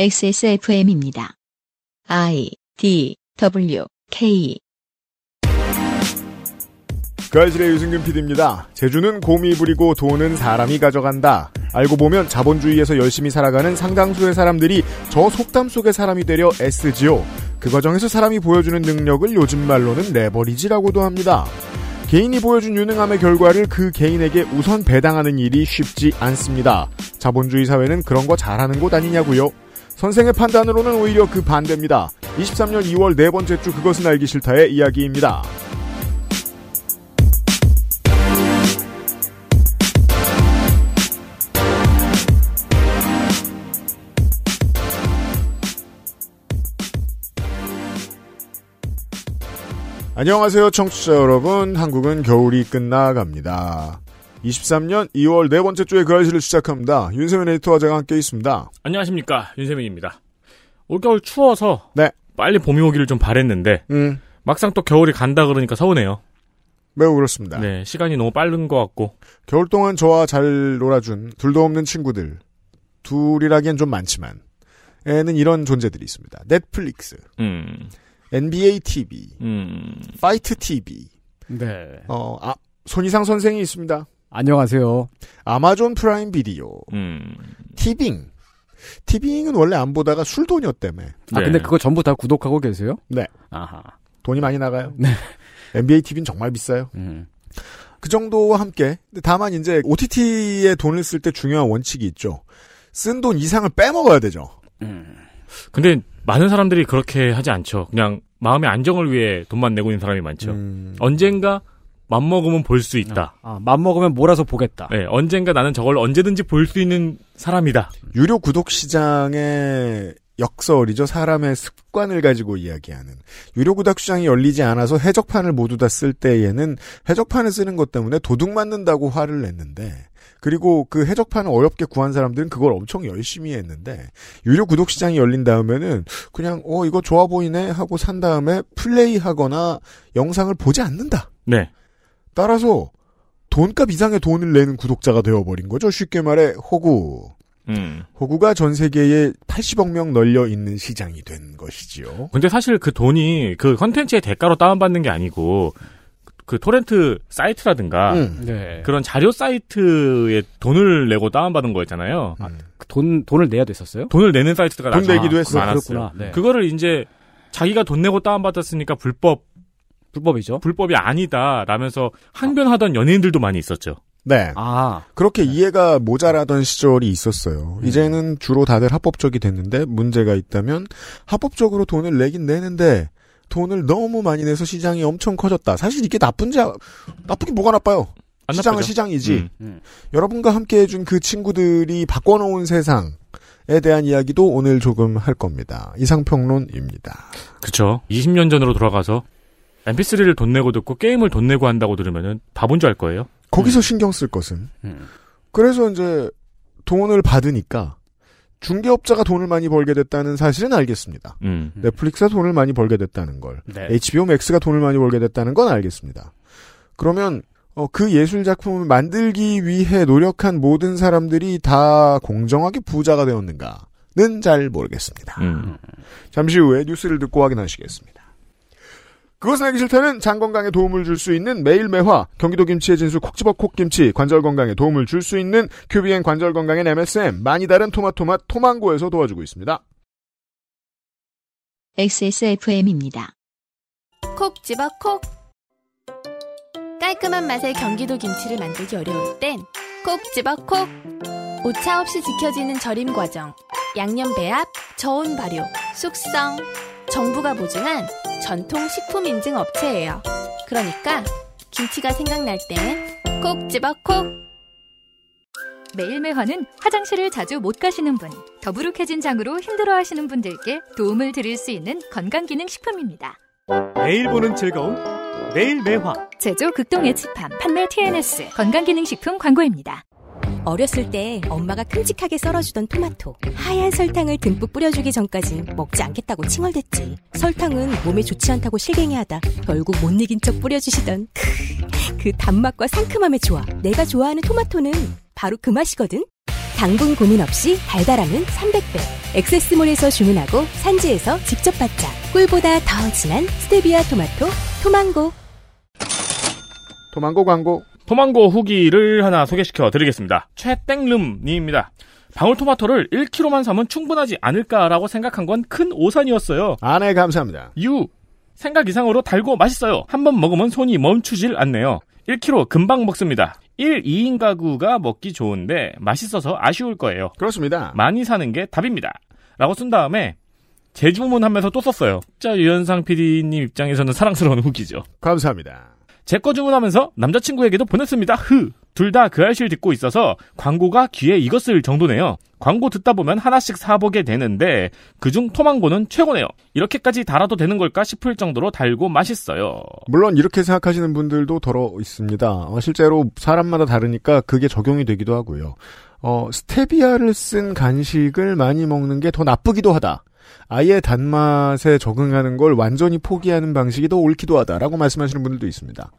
XSFM입니다. I D W K 그 알실의 유승균 PD입니다. 제주는 곰이 부리고 돈은 사람이 가져간다. 알고 보면 자본주의에서 열심히 살아가는 상당수의 사람들이 저 속담 속의 사람이 되려 애쓰지요. 그 과정에서 사람이 보여주는 능력을 요즘 말로는 레버리지라고도 합니다. 개인이 보여준 유능함의 결과를 그 개인에게 우선 배당하는 일이 쉽지 않습니다. 자본주의 사회는 그런 거 잘하는 곳 아니냐고요? 선생의 판단으로는 오히려 그 반대입니다. 23년 2월 네 번째 주 그것은 알기 싫다의 이야기입니다. 안녕하세요, 청취자 여러분. 한국은 겨울이 끝나갑니다. 23년 2월 네 번째 주의 그 알실을 시작합니다. 윤세민 에디터와 제가 함께 있습니다. 안녕하십니까 윤세민입니다. 올겨울 추워서 네. 빨리 봄이 오기를 좀 바랬는데 음, 막상 또 겨울이 간다 그러니까 서운해요. 매우 그렇습니다. 네 시간이 너무 빠른 것 같고 겨울 동안 저와 잘 놀아준 둘도 없는 친구들. 둘이라기엔 좀 많지만. 에는 이런 존재들이 있습니다. 넷플릭스, 음, NBA TV, 음, FITE TV, 네. 어, 아, 손이상 선생이 있습니다. 안녕하세요. 아마존 프라임 비디오, 음. 티빙. 티빙은 원래 안 보다가 술도녀였다며. 아, 네. 근데 그거 전부 다 구독하고 계세요? 네. 아하. 돈이 많이 나가요. 네. NBA TV는 정말 비싸요. 음. 그 정도와 함께 근데 다만 이제 OTT에 돈을 쓸 때 중요한 원칙이 있죠. 쓴 돈 이상을 빼먹어야 되죠. 음. 근데 많은 사람들이 그렇게 하지 않죠. 그냥 마음의 안정을 위해 돈만 내고 있는 사람이 많죠. 음, 언젠가 맘먹으면 볼 수 있다. 아, 맘먹으면 몰아서 보겠다. 네, 언젠가 나는 저걸 언제든지 볼 수 있는 사람이다. 유료 구독 시장의 역설이죠. 사람의 습관을 가지고 이야기하는. 유료 구독 시장이 열리지 않아서 해적판을 모두 다 쓸 때에는 해적판을 쓰는 것 때문에 도둑 맞는다고 화를 냈는데 그리고 그 해적판을 어렵게 구한 사람들은 그걸 엄청 열심히 했는데 유료 구독 시장이 열린 다음에는 그냥 어 이거 좋아 보이네 하고 산 다음에 플레이하거나 영상을 보지 않는다. 네. 따라서 돈값 이상의 돈을 내는 구독자가 되어버린 거죠. 쉽게 말해 호구. 음. 호구가 전 세계에 80억 명 널려 있는 시장이 된 것이지요. 근데 사실 그 돈이 그 컨텐츠의 대가로 다운받는 게 아니고 그 토렌트 사이트라든가 음. 네. 그런 자료 사이트에 돈을 내고 다운받은 거였잖아요. 음. 그 돈, 돈을 내야 됐었어요? 돈을 내는 사이트가 돈 나중에 내기도 아, 했어. 많았어요. 네. 그거를 이제 자기가 돈 내고 다운받았으니까 불법 불법이죠? 불법이 아니다라면서 항변하던 연예인들도 많이 있었죠. 네. 아, 그렇게 이해가 모자라던 시절이 있었어요. 이제는 주로 다들 합법적이 됐는데 문제가 있다면 합법적으로 돈을 내긴 내는데 돈을 너무 많이 내서 시장이 엄청 커졌다. 사실 이게 나쁜지 아- 나쁘긴 뭐가 나빠요. 안 시장은 나쁘죠? 시장이지. 음. 음. 여러분과 함께 해준 그 친구들이 바꿔놓은 세상 에 대한 이야기도 오늘 조금 할 겁니다. 이상평론입니다. 그쵸. 20년 전으로 돌아가서 MP3를 돈 내고 듣고 게임을 돈 내고 한다고 들으면은 바본 줄 알 거예요. 거기서 신경 쓸 것은 음. 그래서 이제 돈을 받으니까 중개업자가 돈을 많이 벌게 됐다는 사실은 알겠습니다. 음. 넷플릭스가 돈을 많이 벌게 됐다는 걸, 네. HBO Max가 돈을 많이 벌게 됐다는 건 알겠습니다. 그러면 어, 그 예술 작품을 만들기 위해 노력한 모든 사람들이 다 공정하게 부자가 되었는가는 잘 모르겠습니다. 음. 잠시 후에 뉴스를 듣고 확인하시겠습니다. 그것은 알기 싫다는 장 건강에 도움을 줄 수 있는 매일 매화, 경기도 김치의 진수 콕지버 콕김치, 관절 건강에 도움을 줄 수 있는 큐비엔 관절 건강엔 MSM, 많이 다른 토마토맛 토망고에서 도와주고 있습니다. XSFM입니다. 콕 집어 콕 깔끔한 맛의 경기도 김치를 만들기 어려울 땐 콕 집어 콕 오차 없이 지켜지는 절임 과정 양념 배합 저온 발효 숙성 정부가 보증한 전통 식품 인증 업체예요 그러니까 김치가 생각날 땐 콕 집어 콕 매일매화는 화장실을 자주 못 가시는 분, 더부룩해진 장으로 힘들어하시는 분들께 도움을 드릴 수 있는 건강기능식품입니다. 매일 보는 즐거움 매일 매화 제조 극동의 칩함 판매 TNS 건강기능식품 광고입니다. 어렸을 때 엄마가 큼직하게 썰어주던 토마토 하얀 설탕을 듬뿍 뿌려주기 전까지 먹지 않겠다고 칭얼댔지 설탕은 몸에 좋지 않다고 실갱이하다 결국 못 이긴 척 뿌려주시던 크, 그 단맛과 상큼함의 조화 내가 좋아하는 토마토는 바로 그 맛이거든 당분 고민 없이 달달함은 300배. 액세스몰에서 주문하고 산지에서 직접 받자. 꿀보다 더 진한 스테비아 토마토 토망고. 토망고 광고. 토망고 후기를 하나 소개시켜 드리겠습니다. 최땡름님입니다. 방울토마토를 1kg만 사면 충분하지 않을까라고 생각한 건 큰 오산이었어요. 아, 네, 감사합니다. 유 생각 이상으로 달고 맛있어요. 한 번 먹으면 손이 멈추질 않네요. 1kg 금방 먹습니다. 1, 2인 가구가 먹기 좋은데 맛있어서 아쉬울 거예요. 그렇습니다. 많이 사는 게 답입니다. 라고 쓴 다음에 재주문하면서 또 썼어요. 자, 유현상 PD님 입장에서는 사랑스러운 후기죠. 감사합니다. 제 거 주문하면서 남자친구에게도 보냈습니다. 흐. 둘 다 그 알실 듣고 있어서 광고가 귀에 익었을 정도네요. 광고 듣다 보면 하나씩 사보게 되는데 그중 토망고는 최고네요. 이렇게까지 달아도 되는 걸까 싶을 정도로 달고 맛있어요. 물론 이렇게 생각하시는 분들도 더러 있습니다. 어, 실제로 사람마다 다르니까 그게 적용이 되기도 하고요. 어, 스테비아를 쓴 간식을 많이 먹는 게 더 나쁘기도 하다. 아예 단맛에 적응하는 걸 완전히 포기하는 방식이 더 옳기도 하다라고 말씀하시는 분들도 있습니다.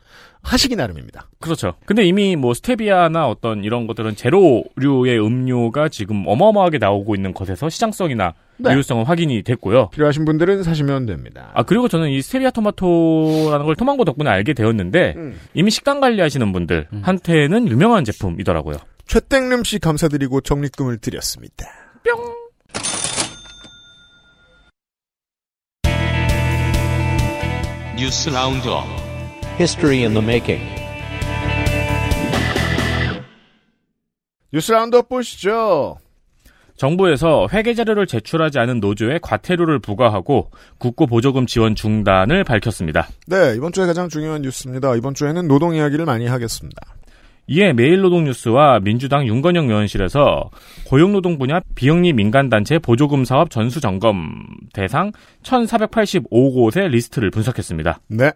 하시기 나름입니다. 그렇죠. 근데 이미 뭐 스테비아나 어떤 이런 것들은 제로류의 음료가 지금 어마어마하게 나오고 있는 것에서 시장성이나 네. 유효성은 확인이 됐고요. 필요하신 분들은 사시면 됩니다. 아 그리고 저는 이 스테비아 토마토라는 걸 토망고 덕분에 알게 되었는데 음. 이미 식단 관리하시는 분들한테는 유명한 제품이더라고요. 최땡름 씨 감사드리고 적립금을 드렸습니다. 뿅. 뉴스 roundup History in the Making 뉴스 roundup 보시죠. 정부에서 회계 자료를 제출하지 않은 노조에 과태료를 부과하고 국고 보조금 지원 중단을 밝혔습니다. 네, 이번 주에 가장 중요한 뉴스입니다. 이번 주에는 노동 이야기를 많이 하겠습니다. 이에 매일노동뉴스와 민주당 윤건영 의원실에서 고용노동 분야 비영리 민간단체 보조금 사업 전수점검 대상 1485곳의 리스트를 분석했습니다. 네.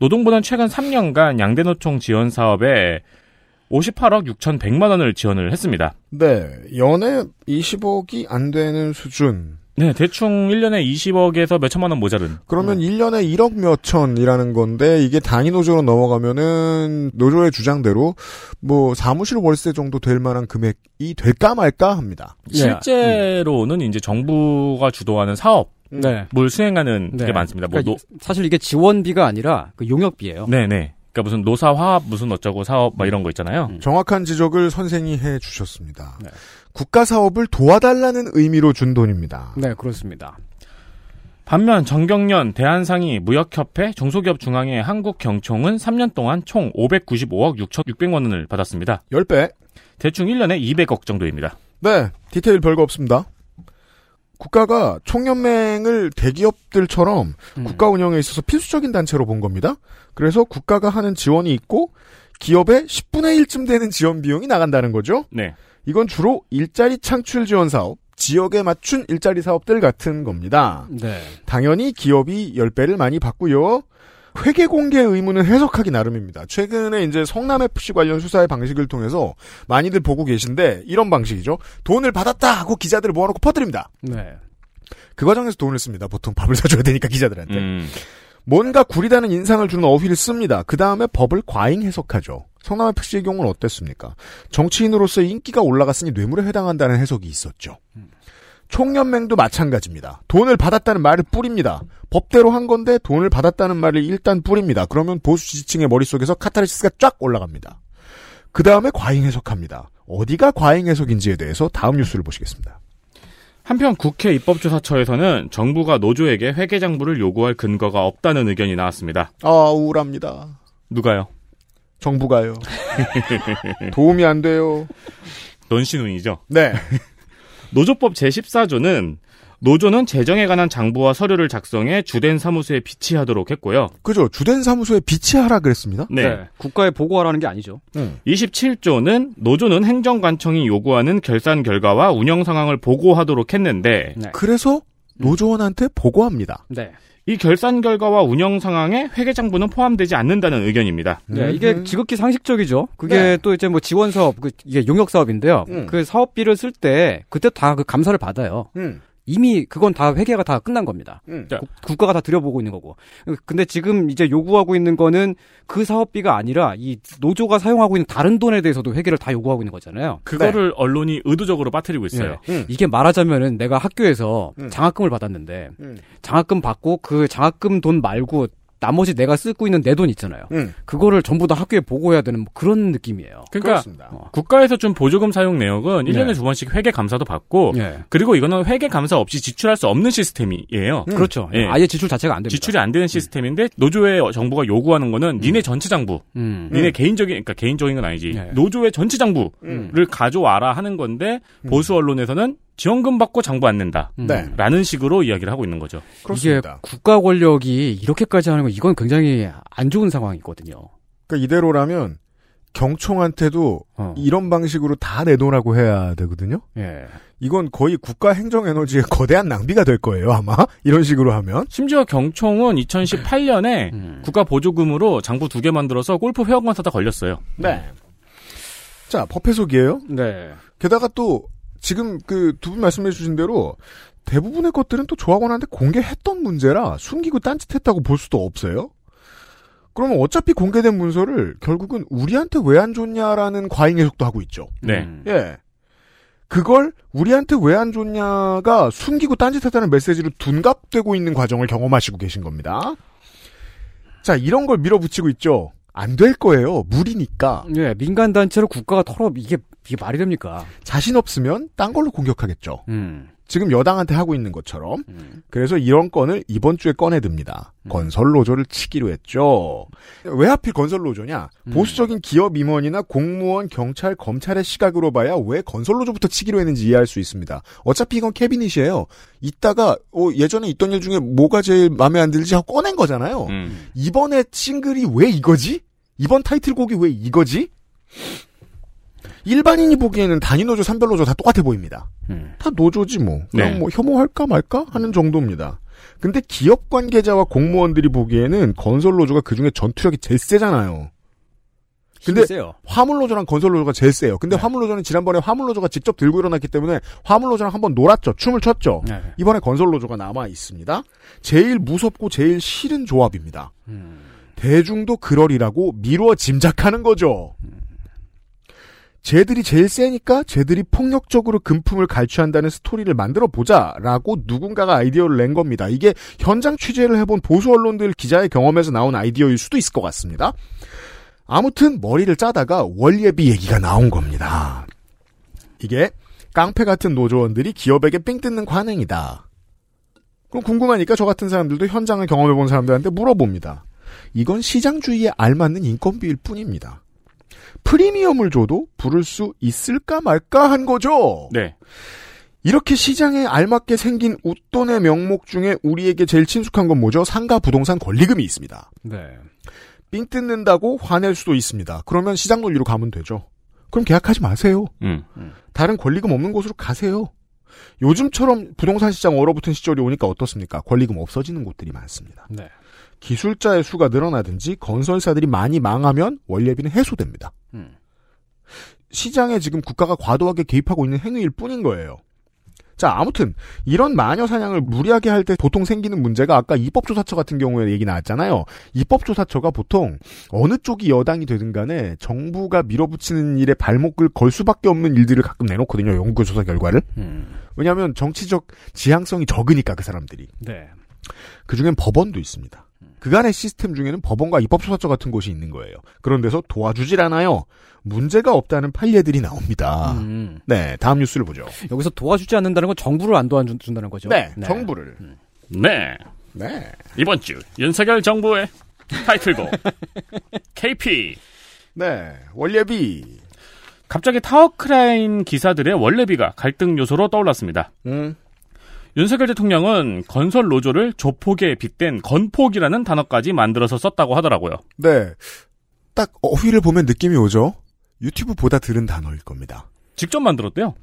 노동부는 최근 3년간 양대노총 지원 사업에 58억 6,100만 원을 지원을 했습니다. 네, 연에 20억이 안 되는 수준. 네, 대충 1년에 20억에서 몇 천만 원 모자른. 그러면 1년에 1억 몇 천이라는 건데 이게 단위 노조로 넘어가면은 노조의 주장대로 뭐 사무실 월세 정도 될 만한 금액이 될까 말까 합니다. 실제로는 이제 정부가 주도하는 사업 네. 뭘 수행하는 네. 게 많습니다. 뭐 그러니까 사실 이게 지원비가 아니라 그 용역비예요. 노, 네네. 그러니까 무슨 노사 화합 무슨 어쩌고 사업 막 이런 거 있잖아요. 음. 정확한 지적을 선생이 해 주셨습니다. 네. 국가 사업을 도와달라는 의미로 준 돈입니다. 네, 그렇습니다. 반면 정경련, 대한상의, 무역협회, 중소기업 중앙회, 한국경총은 3년 동안 총 595억 6,600만 원을 받았습니다. 10배. 대충 1년에 200억 정도입니다. 네, 디테일 별거 없습니다. 국가가 총연맹을 대기업들처럼 음. 국가 운영에 있어서 필수적인 단체로 본 겁니다. 그래서 국가가 하는 지원이 있고 기업의 10분의 1쯤 되는 지원 비용이 나간다는 거죠. 네. 이건 주로 일자리 창출 지원 사업, 지역에 맞춘 일자리 사업들 같은 겁니다. 네. 당연히 기업이 10배를 많이 받고요. 회계 공개 의무는 해석하기 나름입니다. 최근에 이제 성남 FC 관련 수사의 방식을 통해서 많이들 보고 계신데 이런 방식이죠. 돈을 받았다 하고 기자들을 모아놓고 퍼뜨립니다. 네. 그 과정에서 돈을 씁니다. 보통 밥을 사줘야 되니까 기자들한테. 음. 뭔가 구리다는 인상을 주는 어휘를 씁니다. 그 다음에 법을 과잉 해석하죠. 성남 FC의 경우는 어땠습니까? 정치인으로서 인기가 올라갔으니 뇌물에 해당한다는 해석이 있었죠. 총연맹도 마찬가지입니다. 돈을 받았다는 말을 뿌립니다. 법대로 한 건데 돈을 받았다는 말을 일단 뿌립니다. 그러면 보수 지지층의 머릿속에서 카타르시스가 쫙 올라갑니다. 그 다음에 과잉 해석합니다. 어디가 과잉 해석인지에 대해서 다음 뉴스를 보시겠습니다. 한편 국회 입법조사처에서는 정부가 노조에게 회계장부를 요구할 근거가 없다는 의견이 나왔습니다. 아, 우울합니다. 누가요? 정부가요. 도움이 안 돼요. 논신운이죠. 네. 노조법 제14조는 노조는 재정에 관한 장부와 서류를 작성해 주된 사무소에 비치하도록 했고요. 그죠. 주된 사무소에 비치하라 그랬습니다. 네. 국가에 보고하라는 게 아니죠. 음. 27조는 노조는 행정관청이 요구하는 결산 결과와 운영 상황을 보고하도록 했는데 네. 그래서 노조원한테 보고합니다. 네. 이 결산 결과와 운영 상황에 회계장부는 포함되지 않는다는 의견입니다. 네, 이게 음. 지극히 상식적이죠. 그게 네. 또 이제 뭐 지원 사업, 그 이게 용역 사업인데요. 음. 그 사업비를 쓸 때 그때 다 그 감사를 받아요. 음. 이미 그건 다 회계가 다 끝난 겁니다. 음. 자, 국- 국가가 다 들여보고 있는 거고. 근데 지금 이제 요구하고 있는 거는 그 사업비가 아니라 이 노조가 사용하고 있는 다른 돈에 대해서도 회계를 다 요구하고 있는 거잖아요. 그거를 언론이 의도적으로 빠뜨리고 있어요. 예. 음. 이게 말하자면은 내가 학교에서 음. 장학금을 받았는데 음. 장학금 받고 그 장학금 돈 말고 나머지 내가 쓰고 있는 내 돈 있잖아요. 음. 그거를 전부 다 학교에 보고해야 되는 뭐 그런 느낌이에요. 그러니까 그렇습니다. 어. 국가에서 준 보조금 사용 내역은 네. 1년에 두 번씩 회계 감사도 받고 예. 그리고 이거는 회계 감사 없이 지출할 수 없는 시스템이에요. 음. 그렇죠. 예. 아예 지출 자체가 안 됩니다. 지출이 안 되는 시스템인데 노조의 정부가 요구하는 거는 니네 전체 장부, 음. 니네 개인적인 그러니까 개인적인 건 아니지. 네. 노조의 전체 장부를 음. 가져와라 하는 건데 보수 언론에서는 지원금 받고 장부 안 낸다. 음. 네. 라는 식으로 이야기를 하고 있는 거죠. 이게 그렇습니다. 국가 권력이 이렇게까지 하는 건 이건 굉장히 안 좋은 상황이거든요. 그러니까 이대로라면 경총한테도 어. 이런 방식으로 다 내놓으라고 해야 되거든요. 예. 이건 거의 국가 행정 에너지의 거대한 낭비가 될 거예요, 아마. 이런 식으로 하면. 심지어 경총은 2018년에 음. 국가 보조금으로 장부 두 개 만들어서 골프 회원권 사다 걸렸어요. 네. 자, 법회속이에요. 네. 게다가 또 지금 그 두 분 말씀해 주신 대로 대부분의 것들은 또 조합원한테 공개했던 문제라 숨기고 딴짓했다고 볼 수도 없어요. 그러면 어차피 공개된 문서를 결국은 우리한테 왜 안 줬냐라는 과잉 해석도 하고 있죠. 네. 음. 예. 그걸 우리한테 왜 안 줬냐가 숨기고 딴짓했다는 메시지로 둔갑되고 있는 과정을 경험하시고 계신 겁니다. 자, 이런 걸 밀어붙이고 있죠. 안 될 거예요. 무리니까. 예, 민간 단체로 국가가 털어 이게 이게 말이 됩니까? 자신 없으면 딴 걸로 공격하겠죠. 음. 지금 여당한테 하고 있는 것처럼. 음. 그래서 이런 건을 이번 주에 꺼내듭니다. 건설 노조를 치기로 했죠. 왜 하필 건설 노조냐? 음. 보수적인 기업 임원이나 공무원, 경찰, 검찰의 시각으로 봐야 왜 건설 노조부터 치기로 했는지 이해할 수 있습니다. 어차피 이건 캐비닛이에요. 이따가 어, 예전에 있던 일 중에 뭐가 제일 마음에 안 들지 하고 꺼낸 거잖아요. 음. 이번에 싱글이 왜 이거지? 이번 타이틀곡이 왜 이거지? 일반인이 보기에는 단위 노조, 산별 노조 다 똑같아 보입니다. 음. 다 노조지 뭐. 그냥 네. 뭐 혐오할까 말까 하는 정도입니다. 근데 기업 관계자와 공무원들이 보기에는 건설 노조가 그 중에 전투력이 제일 세잖아요. 근데. 화물 노조랑 건설 노조가 제일 세요. 근데 네. 화물 노조는 지난번에 화물 노조가 직접 들고 일어났기 때문에 화물 노조랑 한번 놀았죠. 춤을 췄죠. 네. 이번에 건설 노조가 남아 있습니다. 제일 무섭고 제일 싫은 조합입니다. 음. 대중도 그러리라고 미루어 짐작하는 거죠. 쟤들이 제일 세니까 쟤들이 폭력적으로 금품을 갈취한다는 스토리를 만들어 보자라고 누군가가 아이디어를 낸 겁니다. 이게 현장 취재를 해본 보수 언론들 기자의 경험에서 나온 아이디어일 수도 있을 것 같습니다. 아무튼 머리를 짜다가 원예비 얘기가 나온 겁니다. 이게 깡패 같은 노조원들이 기업에게 삥 뜯는 관행이다. 그럼 궁금하니까 저 같은 사람들도 현장을 경험해 본 사람들한테 물어봅니다. 이건 시장주의에 알맞는 인건비일 뿐입니다. 프리미엄을 줘도 부를 수 있을까 말까 한 거죠. 네. 이렇게 시장에 알맞게 생긴 웃돈의 명목 중에 우리에게 제일 친숙한 건 뭐죠? 상가 부동산 권리금이 있습니다. 네. 삥 뜯는다고 화낼 수도 있습니다. 그러면 시장 논리로 가면 되죠. 그럼 계약하지 마세요. 음. 다른 권리금 없는 곳으로 가세요. 요즘처럼 부동산 시장 얼어붙은 시절이 오니까 어떻습니까? 권리금 없어지는 곳들이 많습니다. 네. 기술자의 수가 늘어나든지 건설사들이 많이 망하면 원예비는 해소됩니다. 음. 시장에 지금 국가가 과도하게 개입하고 있는 행위일 뿐인 거예요. 자, 아무튼 이런 마녀 사냥을 무리하게 할 때 보통 생기는 문제가 아까 입법조사처 같은 경우에 얘기 나왔잖아요. 입법조사처가 보통 어느 쪽이 여당이 되든 간에 정부가 밀어붙이는 일에 발목을 걸 수밖에 없는 일들을 가끔 내놓거든요. 연구 조사 결과를. 음. 왜냐하면 정치적 지향성이 적으니까 그 사람들이. 네. 그 중엔 법원도 있습니다. 그간의 시스템 중에는 법원과 입법조사처 같은 곳이 있는 거예요. 그런 데서 도와주질 않아요. 문제가 없다는 판례들이 나옵니다. 음. 네, 다음 뉴스를 보죠. 여기서 도와주지 않는다는 건 정부를 안 도와준다는 거죠. 네, 정부를. 네. 네. 이번 주 윤석열 정부의 타이틀곡 KP. 네, 원예비. 갑자기 타워크라인 기사들의 원래비가 갈등 요소로 떠올랐습니다. 음, 윤석열 대통령은 건설 노조를 조폭에 빗댄 건폭이라는 단어까지 만들어서 썼다고 하더라고요. 네. 딱 어휘를 보면 느낌이 오죠? 유튜브보다 들은 단어일 겁니다. 직접 만들었대요.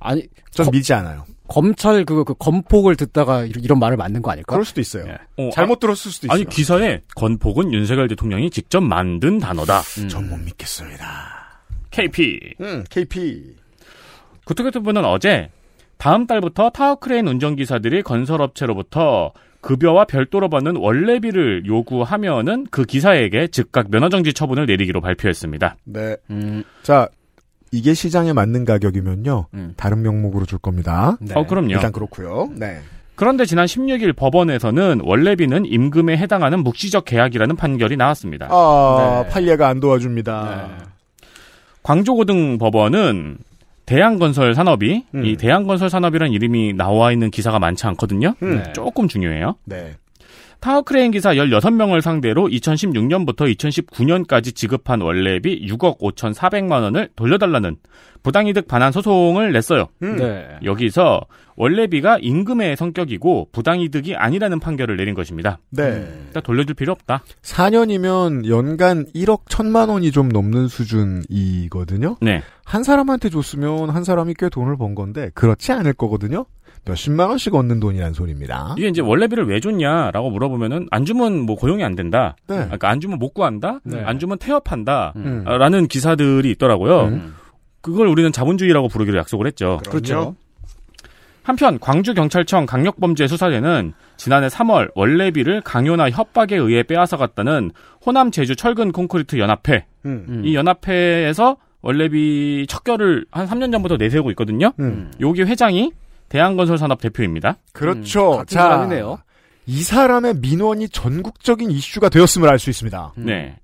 아니 전 거- 믿지 않아요. 검찰 그, 그 건폭을 듣다가 이런, 말을 맞는 거 아닐까? 그럴 수도 있어요. 예. 어, 잘못 들었을 수도 아, 있어요. 아니 기사에 건폭은 윤석열 대통령이 직접 만든 단어다. 음. 전 못 믿겠습니다. KP. 음, KP. 국토교통부는 어제 다음 달부터 타워크레인 운전기사들이 건설업체로부터 급여와 별도로 받는 월례비를 요구하면은 그 기사에게 즉각 면허정지 처분을 내리기로 발표했습니다. 네. 음, 자, 이게 시장에 맞는 가격이면요. 음. 다른 명목으로 줄 겁니다. 네. 어, 그럼요. 일단 그렇고요. 네. 그런데 지난 16일 법원에서는 월례비는 임금에 해당하는 묵시적 계약이라는 판결이 나왔습니다. 아, 네. 판례가 안 도와줍니다. 네. 광주고등법원은 대한건설 산업이 음. 이 대한건설 산업이라는 이름이 나와 있는 기사가 많지 않거든요. 음. 네. 조금 중요해요. 네. 타워크레인 기사 16명을 상대로 2016년부터 2019년까지 지급한 월례비 6억 5,400만 원을 돌려달라는 부당이득 반환 소송을 냈어요. 음. 네. 여기서 원래비가 임금의 성격이고 부당이득이 아니라는 판결을 내린 것입니다. 네. 일단 돌려줄 필요 없다. 4년이면 연간 1억 1천만 원이 좀 넘는 수준이거든요. 네. 한 사람한테 줬으면 한 사람이 꽤 돈을 번 건데 그렇지 않을 거거든요. 몇십만 원씩 얻는 돈이란 소리입니다. 이게 이제 원래비를 왜 줬냐라고 물어보면은 안 주면 뭐 고용이 안 된다. 네. 그러니까 안 주면 못 구한다. 네. 안 주면 태업한다. 음. 라는 기사들이 있더라고요. 음. 그걸 우리는 자본주의라고 부르기로 약속을 했죠. 그렇죠. 한편 광주경찰청 강력범죄 수사대는 지난해 3월 원래비를 강요나 협박에 의해 빼앗아갔다는 호남 제주 철근 콘크리트 연합회 음. 음. 이 연합회에서 원래비 척결을 한 3년 전부터 내세우고 있거든요. 음. 여기 회장이 대한건설산업 대표입니다. 그렇죠. 음, 같은 자, 사람이네요. 이 사람의 민원이 전국적인 이슈가 되었음을 알 수 있습니다. 음. 네.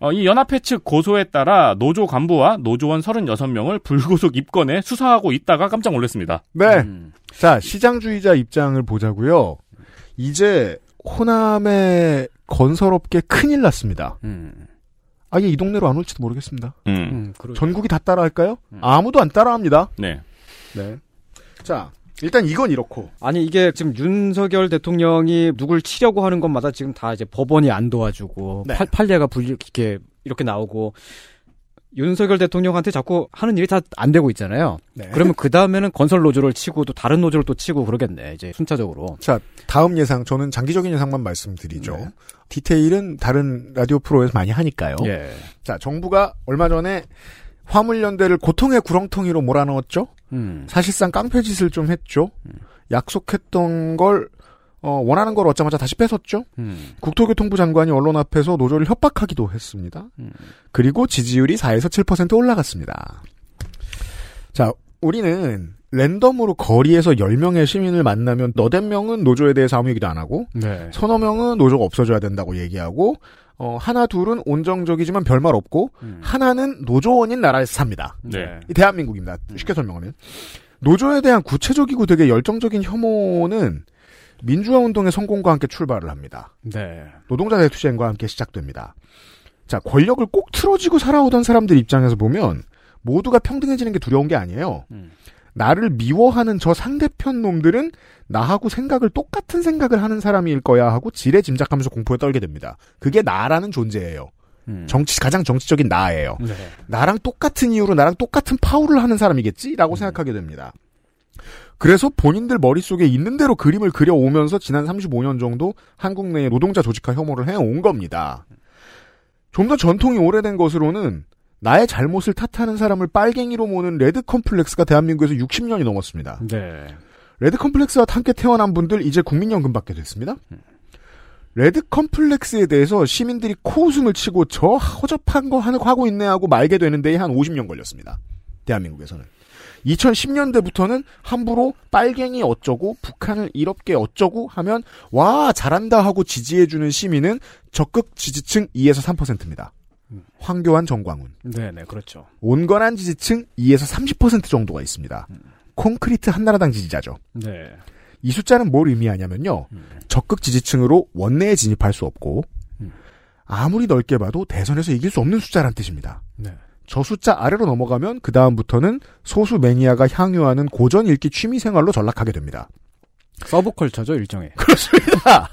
어, 이 연합회 측 고소에 따라 노조 간부와 노조원 36명을 불구속 입건해 수사하고 있다가 깜짝 놀랐습니다. 네. 음. 자, 시장주의자 입장을 보자고요. 이제 호남의 건설업계 큰일 났습니다. 음. 아예 이 동네로 안 올지도 모르겠습니다. 음. 음. 전국이 다 따라할까요? 음. 아무도 안 따라합니다. 네. 네. 자, 일단 이건 이렇고. 아니 이게 지금 윤석열 대통령이 누굴 치려고 하는 것마다 지금 다 이제 법원이 안 도와주고 네. 팔, 판례가 불 이렇게 이렇게 나오고 윤석열 대통령한테 자꾸 하는 일이 다 안 되고 있잖아요. 네. 그러면 그 다음에는 건설 노조를 치고 또 다른 노조를 또 치고 그러겠네 이제 순차적으로. 자, 다음 예상, 저는 장기적인 예상만 말씀드리죠. 네. 디테일은 다른 라디오 프로에서 많이 하니까요. 예. 자, 정부가 얼마 전에 화물연대를 고통의 구렁텅이로 몰아넣었죠? 음. 사실상 깡패짓을 좀 했죠? 약속했던 걸, 어, 원하는 걸 얻자마자 다시 뺏었죠? 음. 국토교통부 장관이 언론 앞에서 노조를 협박하기도 했습니다. 음. 그리고 지지율이 4에서 7% 올라갔습니다. 자, 우리는 랜덤으로 거리에서 10명의 시민을 만나면 너댓 명은 노조에 대해서 아무 얘기도 안 하고 네. 서너 명은 노조가 없어져야 된다고 얘기하고 어, 하나 둘은 온정적이지만 별말 없고 음. 하나는 노조원인 나라에서 삽니다. 네. 이 대한민국입니다. 쉽게 설명하면 노조에 대한 구체적이고 되게 열정적인 혐오는 민주화 운동의 성공과 함께 출발을 합니다. 네. 노동자 대투쟁과 함께 시작됩니다. 자, 권력을 꼭 틀어지고 살아오던 사람들 입장에서 보면 모두가 평등해지는 게 두려운 게 아니에요. 음. 나를 미워하는 저 상대편 놈들은 나하고 생각을 똑같은 생각을 하는 사람일 거야 하고 지레 짐작하면서 공포에 떨게 됩니다. 그게 나라는 존재예요. 음. 정치 가장 정치적인 나예요. 네. 나랑 똑같은 이유로 나랑 똑같은 파울을 하는 사람이겠지라고 생각하게 됩니다. 그래서 본인들 머릿속에 있는 대로 그림을 그려오면서 지난 35년 정도 한국 내의 노동자 조직화 혐오를 해온 겁니다. 좀 더 전통이 오래된 것으로는 나의 잘못을 탓하는 사람을 빨갱이로 모는 레드 컴플렉스가 대한민국에서 60년이 넘었습니다. 네. 레드 컴플렉스와 함께 태어난 분들 이제 국민연금 받게 됐습니다. 레드 컴플렉스에 대해서 시민들이 코웃음을 치고 저 허접한 거 하고 있네 하고 말게 되는 데에 한 50년 걸렸습니다. 대한민국에서는. 2010년대부터는 함부로 빨갱이 어쩌고 북한을 이롭게 어쩌고 하면 와 잘한다 하고 지지해주는 시민은 적극 지지층 2에서 3%입니다. 황교안 정광훈. 네네 그렇죠. 온건한 지지층 2에서 30% 정도가 있습니다. 콘크리트 한나라당 지지자죠. 네. 이 숫자는 뭘 의미하냐면요. 음. 적극 지지층으로 원내에 진입할 수 없고 음. 아무리 넓게 봐도 대선에서 이길 수 없는 숫자란 뜻입니다. 네. 저 숫자 아래로 넘어가면 그 다음부터는 소수 매니아가 향유하는 고전 읽기 취미 생활로 전락하게 됩니다. 서브컬처죠 일종의. 그렇습니다.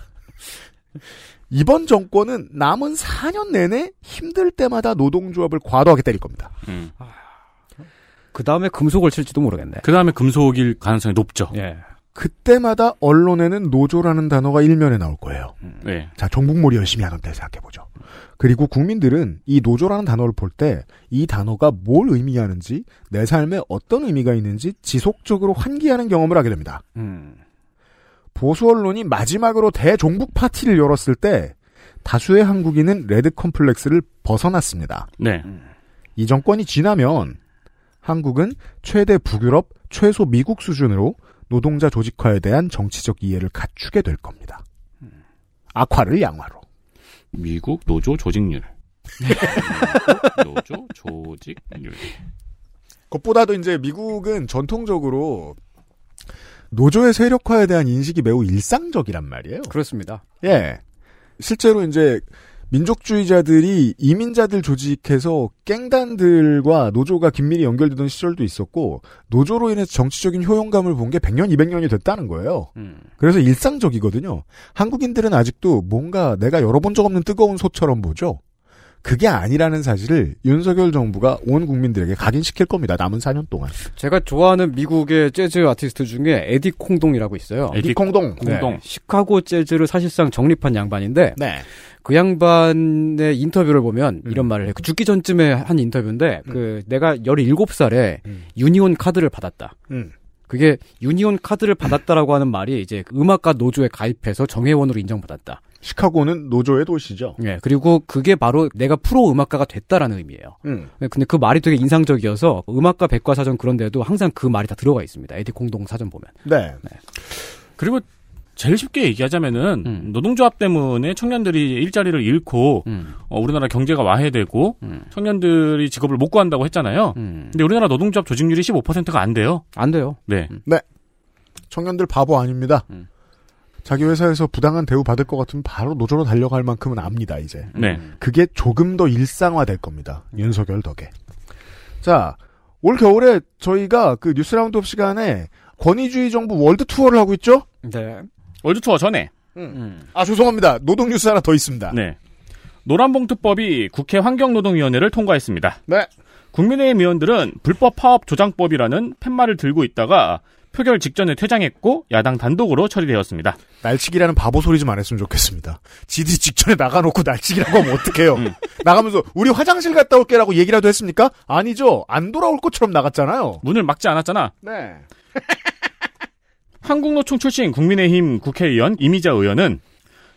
이번 정권은 남은 4년 내내 힘들 때마다 노동조합을 과도하게 때릴 겁니다. 음. 그 다음에 금속을 칠지도 모르겠네. 그 다음에 금속일 가능성이 높죠. 예. 그때마다 언론에는 노조라는 단어가 일면에 나올 거예요. 네. 자, 정북몰이 열심히 하던 때 생각해보죠. 그리고 국민들은 이 노조라는 단어를 볼 때 이 단어가 뭘 의미하는지 내 삶에 어떤 의미가 있는지 지속적으로 환기하는 경험을 하게 됩니다. 음. 보수 언론이 마지막으로 대종북 파티를 열었을 때 다수의 한국인은 레드 컴플렉스를 벗어났습니다. 네. 이 정권이 지나면 한국은 최대 북유럽, 최소 미국 수준으로 노동자 조직화에 대한 정치적 이해를 갖추게 될 겁니다. 악화를 양화로. 미국 노조 조직률. 노조 조직률. 그것보다도 이제 미국은 전통적으로 노조의 세력화에 대한 인식이 매우 일상적이란 말이에요. 그렇습니다. 예. 실제로 이제 민족주의자들이 이민자들 조직해서 깽단들과 노조가 긴밀히 연결되던 시절도 있었고 노조로 인해서 정치적인 효용감을 본 게 100년, 200년이 됐다는 거예요. 음. 그래서 일상적이거든요. 한국인들은 아직도 뭔가 내가 열어본 적 없는 뜨거운 소처럼 보죠. 그게 아니라는 사실을 윤석열 정부가 온 국민들에게 각인시킬 겁니다. 남은 4년 동안. 제가 좋아하는 미국의 재즈 아티스트 중에 에디 콩동이라고 있어요. 에디 콩동. 네, 콩동. 시카고 재즈를 사실상 정립한 양반인데 네. 그 양반의 인터뷰를 보면 음. 이런 말을 해. 그 죽기 전쯤에 한 인터뷰인데 그 내가 17살에 음. 유니온 카드를 받았다. 음. 그게 유니온 카드를 받았다라고 하는 말이 이제 그 음악가 노조에 가입해서 정회원으로 인정받았다. 시카고는 노조의 도시죠. 예. 그리고 그게 바로 내가 프로 음악가가 됐다라는 의미예요. 음. 근데 그 말이 되게 인상적이어서 음악가 백과사전 그런 데도 항상 그 말이 다 들어가 있습니다. 에디 공동 사전 보면. 네. 그리고 제일 쉽게 얘기하자면은 음. 노동조합 때문에 청년들이 일자리를 잃고 음. 어, 우리나라 경제가 와해되고 음. 청년들이 직업을 못 구한다고 했잖아요. 음. 근데 우리나라 노동조합 조직률이 15%가 안 돼요. 안 돼요. 네. 청년들 바보 아닙니다. 음. 자기 회사에서 부당한 대우 받을 것 같으면 바로 노조로 달려갈 만큼은 압니다, 이제. 네. 음. 그게 조금 더 일상화될 겁니다. 윤석열 덕에. 자, 올 겨울에 저희가 그 뉴스 roundup 시간에 권위주의 정부 월드 투어를 하고 있죠? 네. 월드 투어 전에 음. 아, 죄송합니다. 노동 뉴스 하나 더 있습니다. 네. 노란봉투법이 국회 환경노동위원회를 통과했습니다. 네. 국민의힘 의원들은 불법 파업 조장법이라는 팻말을 들고 있다가 표결 직전에 퇴장했고 야당 단독으로 처리되었습니다. 날치기라는 바보 소리 좀 안 했으면 좋겠습니다. 지들이 직전에 나가놓고 날치기라고 하면 어떡해요? 음. 나가면서 우리 화장실 갔다 올게라고 얘기라도 했습니까? 아니죠. 안 돌아올 것처럼 나갔잖아요. 문을 막지 않았잖아. 네. 한국노총 출신 국민의힘 국회의원 이미자 의원은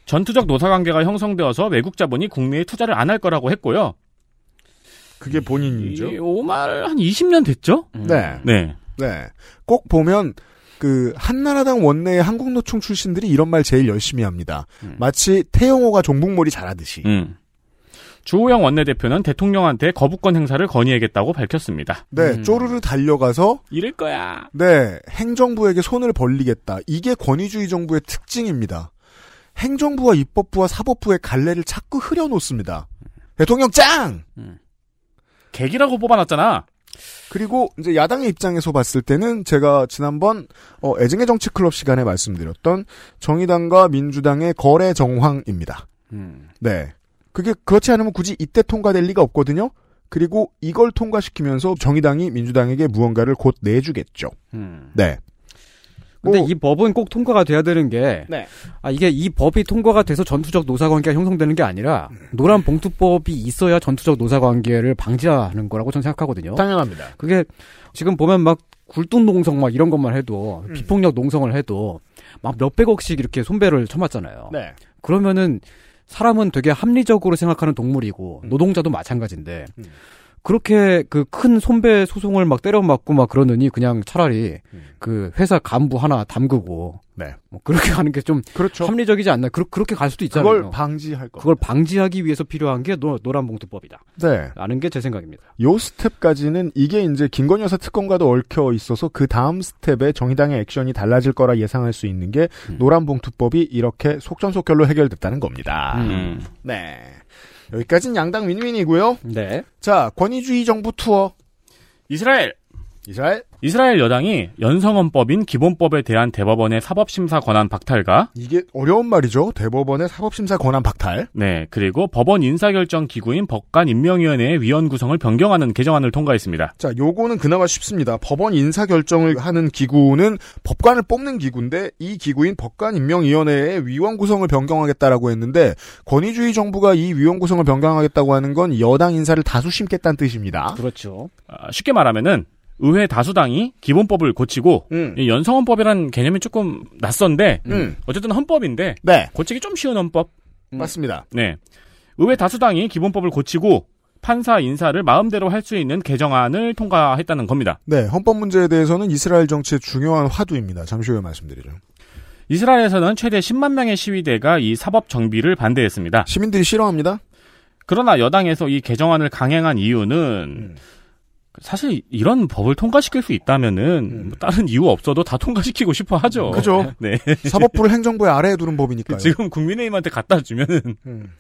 전투적 노사관계가 형성되어서 외국 자본이 국내에 투자를 안 할 거라고 했고요. 그게 본인이죠. 이 오말 한 20년 됐죠? 네. 네. 네. 꼭 보면 그 한나라당 원내의 한국노총 출신들이 이런 말 제일 열심히 합니다. 마치 태영호가 종북몰이 잘하듯이. 음. 주호영 원내대표는 대통령한테 거부권 행사를 건의하겠다고 밝혔습니다. 네, 음. 쪼르르 달려가서 이럴 거야. 네, 행정부에게 손을 벌리겠다. 이게 권위주의 정부의 특징입니다. 행정부와 입법부와 사법부의 갈래를 자꾸 흐려놓습니다. 대통령 짱! 계기라고 뽑아놨잖아. 그리고 이제 야당의 입장에서 봤을 때는 제가 지난번 어, 애증의 정치 클럽 시간에 말씀드렸던 정의당과 민주당의 거래 정황입니다. 음. 네. 그게 그렇지 않으면 굳이 이때 통과될 리가 없거든요. 그리고 이걸 통과시키면서 정의당이 민주당에게 무언가를 곧 내주겠죠. 음. 네. 근데 뭐- 이 법은 꼭 통과가 돼야 되는 게, 네. 아, 이게 이 법이 통과가 돼서 전투적 노사관계가 형성되는 게 아니라, 노란 봉투법이 있어야 전투적 노사관계를 방지하는 거라고 저는 생각하거든요. 당연합니다. 그게 지금 보면 막 굴뚝 농성 막 이런 것만 해도, 음. 비폭력 농성을 해도, 막 몇백억씩 이렇게 손배를 쳐맞잖아요. 네. 그러면은, 사람은 되게 합리적으로 생각하는 동물이고, 노동자도 마찬가지인데, 음. 그렇게 그 큰 손배 소송을 막 때려맞고 막 그러느니 그냥 차라리 음. 그 회사 간부 하나 담그고 네. 뭐 그렇게 가는 게 좀 그렇죠. 합리적이지 않나 그렇게 갈 수도 있잖아요. 그걸 방지할 거. 그걸 방지하기 위해서 필요한 게 노, 노란봉투법이다. 네. 라는 게 제 생각입니다. 요 스텝까지는 이게 이제 김건희 여사 특검과도 얽혀 있어서 그 다음 스텝에 정의당의 액션이 달라질 거라 예상할 수 있는 게 음. 노란봉투법이 이렇게 속전속결로 해결됐다는 겁니다. 음. 네. 여기까지는 양당 윈윈이고요. 네. 자, 권위주의 정부 투어. 이스라엘 이스라엘. 이스라엘 여당이 연성헌법인 기본법에 대한 대법원의 사법심사 권한 박탈과 이게 어려운 말이죠. 대법원의 사법심사 권한 박탈. 네 그리고 법원 인사결정 기구인 법관 임명위원회의 위원 구성을 변경하는 개정안을 통과했습니다. 자, 요거는 그나마 쉽습니다. 법원 인사 결정을 하는 기구는 법관을 뽑는 기구인데 이 기구인 법관 임명위원회의 위원 구성을 변경하겠다라고 했는데 권위주의 정부가 이 위원 구성을 변경하겠다고 하는 건 여당 인사를 다수 심겠다는 뜻입니다. 그렇죠. 아, 쉽게 말하면은 의회 다수당이 기본법을 고치고 음. 이 연성헌법이라는 개념이 조금 낯선데 음. 어쨌든 헌법인데 네, 고치기 좀 쉬운 헌법. 맞습니다. 네. 의회 다수당이 기본법을 고치고 판사 인사를 마음대로 할 수 있는 개정안을 통과했다는 겁니다. 네, 헌법 문제에 대해서는 이스라엘 정치의 중요한 화두입니다. 잠시 후에 말씀드리죠. 이스라엘에서는 최대 10만 명의 시위대가 이 사법 정비를 반대했습니다. 시민들이 싫어합니다. 그러나 여당에서 이 개정안을 강행한 이유는 음. 사실 이런 법을 통과시킬 수 있다면은 뭐 다른 이유 없어도 다 통과시키고 싶어 하죠. 음. 그죠. 네. 사법부를 행정부의 아래에 두는 법이니까요. 지금 국민의힘한테 갖다 주면은 음.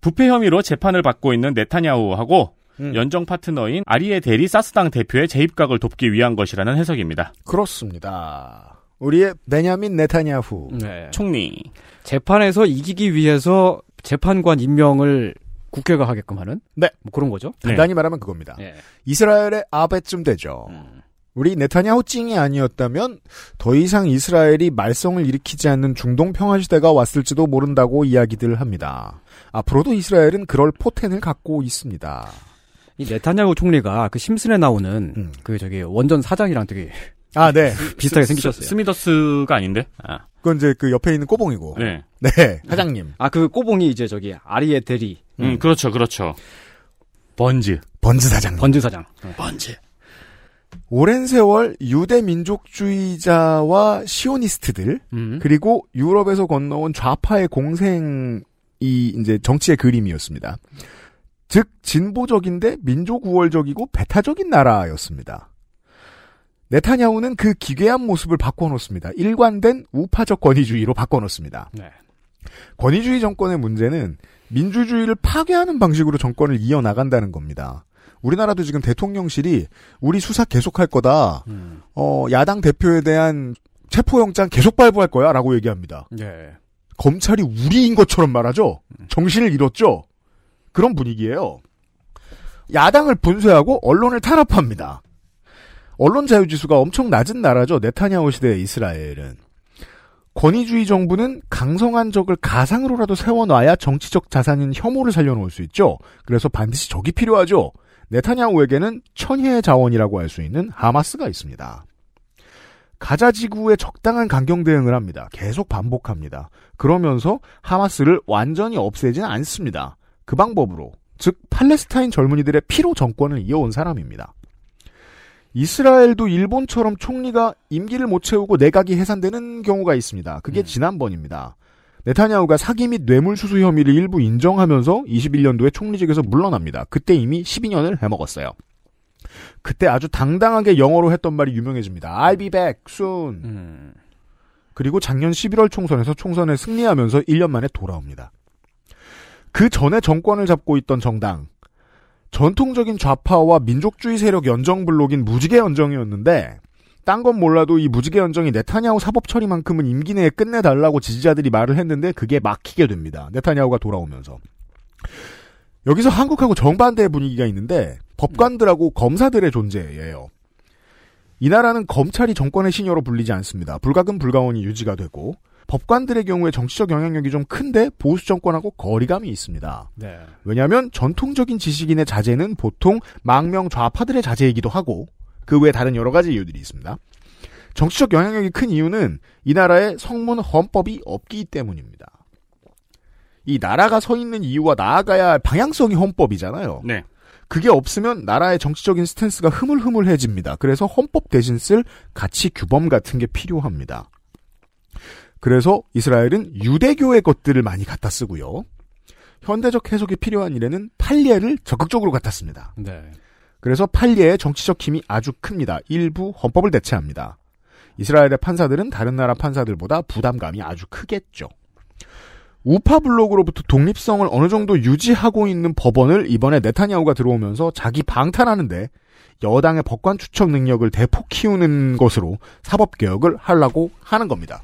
부패 혐의로 재판을 받고 있는 네타냐후하고 음. 연정 파트너인 아리에 대리 사스당 대표의 재입각을 돕기 위한 것이라는 해석입니다. 그렇습니다. 우리의 베냐민 네타냐후. 네. 총리. 재판에서 이기기 위해서 재판관 임명을 국회가 하게끔 하는 네. 뭐 그런 거죠. 간단히 말하면 그겁니다. 예. 이스라엘의 아베쯤 되죠. 음. 우리 네타냐후 찡이 아니었다면 더 이상 이스라엘이 말썽을 일으키지 않는 중동 평화 시대가 왔을지도 모른다고 이야기들 합니다. 앞으로도 이스라엘은 그럴 포텐을 갖고 있습니다. 이 네타냐후 총리가 그 심슨에 나오는 음. 그 저기 원전 사장이랑 되게 아, 네. 비슷하게 스- 생기셨어요. 스미더스가 아닌데? 아, 그건 이제 그 옆에 있는 꼬봉이고. 네. 네, 사장님. 아 그 꼬봉이 이제 저기 아리에 데리 음, 그렇죠, 그렇죠. 번즈. 번즈 사장님. 번즈 사장. 번즈. 오랜 세월 유대 민족주의자와 시오니스트들 음. 그리고 유럽에서 건너온 좌파의 공생이 이제 정치의 그림이었습니다. 즉 진보적인데 민족 우월적이고 배타적인 나라였습니다. 네타냐후는 그 기괴한 모습을 바꿔놓습니다. 일관된 우파적 권위주의로 바꿔놓습니다. 네. 권위주의 정권의 문제는 민주주의를 파괴하는 방식으로 정권을 이어나간다는 겁니다. 우리나라도 지금 대통령실이 우리 수사 계속할 거다. 음. 어, 야당 대표에 대한 체포영장 계속 발부할 거야 라고 얘기합니다. 예. 검찰이 우리인 것처럼 말하죠? 정신을 잃었죠? 그런 분위기예요. 야당을 분쇄하고 언론을 탄압합니다. 언론 자유지수가 엄청 낮은 나라죠. 네타냐후 시대의 이스라엘은. 권위주의 정부는 강성한 적을 가상으로라도 세워놔야 정치적 자산인 혐오를 살려놓을 수 있죠. 그래서 반드시 적이 필요하죠. 네타냐후에게는 천혜의 자원이라고 할 수 있는 하마스가 있습니다. 가자 지구에 적당한 강경 대응을 합니다. 계속 반복합니다. 그러면서 하마스를 완전히 없애진 않습니다. 그 방법으로 즉 팔레스타인 젊은이들의 피로 정권을 이어온 사람입니다. 이스라엘도 일본처럼 총리가 임기를 못 채우고 내각이 해산되는 경우가 있습니다. 그게 지난번입니다. 네타냐후가 사기 및 뇌물 수수 혐의를 일부 인정하면서 21년도에 총리직에서 물러납니다. 그때 이미 12년을 해먹었어요. 그때 아주 당당하게 영어로 했던 말이 유명해집니다. I'll be back soon. 음. 그리고 작년 11월 총선에서 총선에 승리하면서 1년 만에 돌아옵니다. 그 전에 정권을 잡고 있던 정당, 전통적인 좌파와 민족주의 세력 연정 블록인 무지개 연정이었는데, 딴 건 몰라도 이 무지개 연정이 네타냐후 사법 처리만큼은 임기 내에 끝내달라고 지지자들이 말을 했는데 그게 막히게 됩니다. 네타냐후가 돌아오면서. 여기서 한국하고 정반대의 분위기가 있는데 법관들하고 검사들의 존재예요. 이 나라는 검찰이 정권의 신여로 불리지 않습니다. 불가금 불가원이 유지가 되고 법관들의 경우에 정치적 영향력이 좀 큰데 보수 정권하고 거리감이 있습니다. 네. 왜냐하면 전통적인 지식인의 자제는 보통 망명 좌파들의 자제이기도 하고 그 외에 다른 여러 가지 이유들이 있습니다. 정치적 영향력이 큰 이유는 이 나라에 성문 헌법이 없기 때문입니다. 이 나라가 서 있는 이유와 나아가야 할 방향성이 헌법이잖아요. 네. 그게 없으면 나라의 정치적인 스탠스가 흐물흐물해집니다. 그래서 헌법 대신 쓸 가치 규범 같은 게 필요합니다. 그래서 이스라엘은 유대교의 것들을 많이 갖다 쓰고요. 현대적 해석이 필요한 일에는 판례를 적극적으로 갖다 씁니다. 네. 그래서 판례의 정치적 힘이 아주 큽니다. 일부 헌법을 대체합니다. 이스라엘의 판사들은 다른 나라 판사들보다 부담감이 아주 크겠죠. 우파 블록으로부터 독립성을 어느 정도 유지하고 있는 법원을 이번에 네타냐후가 들어오면서 자기 방탄하는데 여당의 법관 추천 능력을 대폭 키우는 것으로 사법 개혁을 하려고 하는 겁니다.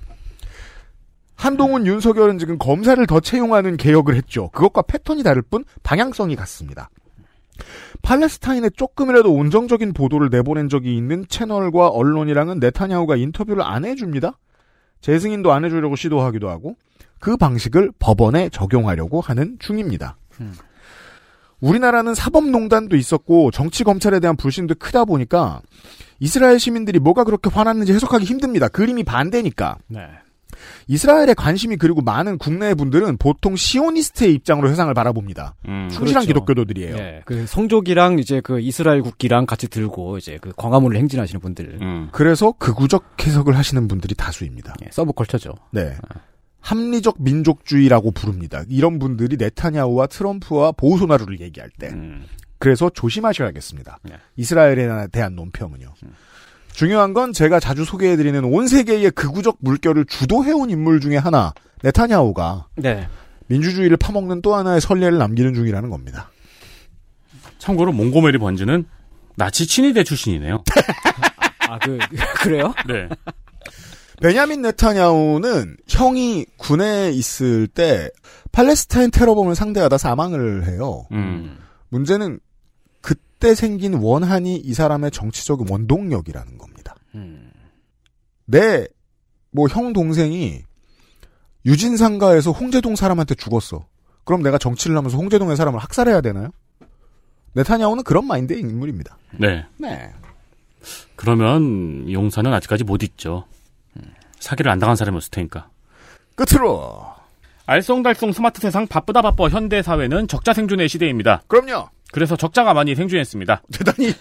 한동훈 윤석열은 지금 검사를 더 채용하는 개혁을 했죠. 그것과 패턴이 다를 뿐 방향성이 같습니다. 팔레스타인에 조금이라도 온정적인 보도를 내보낸 적이 있는 채널과 언론이랑은 네타냐후가 인터뷰를 안 해줍니다. 재승인도 안 해주려고 시도하기도 하고 그 방식을 법원에 적용하려고 하는 중입니다. 우리나라는 사법농단도 있었고 정치 검찰에 대한 불신도 크다 보니까 이스라엘 시민들이 뭐가 그렇게 화났는지 해석하기 힘듭니다. 그림이 반대니까. 네. 이스라엘에 관심이 그리고 많은 국내 분들은 보통 시오니스트의 입장으로 세상을 바라봅니다. 음. 충실한 그렇죠. 기독교도들이에요. 예, 그 성족이랑 이제 그 이스라엘 국기랑 같이 들고 이제 그 광화문을 행진하시는 분들. 음. 그래서 극우적 해석을 하시는 분들이 다수입니다. 예, 서브컬처죠. 네. 합리적 민족주의라고 부릅니다. 이런 분들이 네타냐후와 트럼프와 보우소나루를 얘기할 때. 음. 그래서 조심하셔야겠습니다. 네. 이스라엘에 대한 논평은요. 중요한 건 제가 자주 소개해드리는 온 세계의 극우적 물결을 주도해온 인물 중에 하나, 네타냐후가 네. 민주주의를 파먹는 또 하나의 선례를 남기는 중이라는 겁니다. 참고로 몽고메리 번즈는 나치 친위대 출신이네요. 아, 그, 그래요? 네. 베냐민 네타냐후는 형이 군에 있을 때 팔레스타인 테러범을 상대하다 사망을 해요. 음. 문제는 그때 생긴 원한이 이 사람의 정치적 원동력이라는 겁니다. 음. 내, 뭐, 형 동생이 유진상가에서 홍제동 사람한테 죽었어. 그럼 내가 정치를 하면서 홍제동의 사람을 학살해야 되나요? 네타냐후는 그런 마인드의 인물입니다. 네. 네. 그러면 용사는 아직까지 못 잊죠. 사기를 안 당한 사람이었을 테니까. 끝으로. 알쏭달쏭 스마트 세상 바쁘다 바빠 현대 사회는 적자 생존의 시대입니다. 그럼요. 그래서 적자가 많이 생존했습니다. 대단히,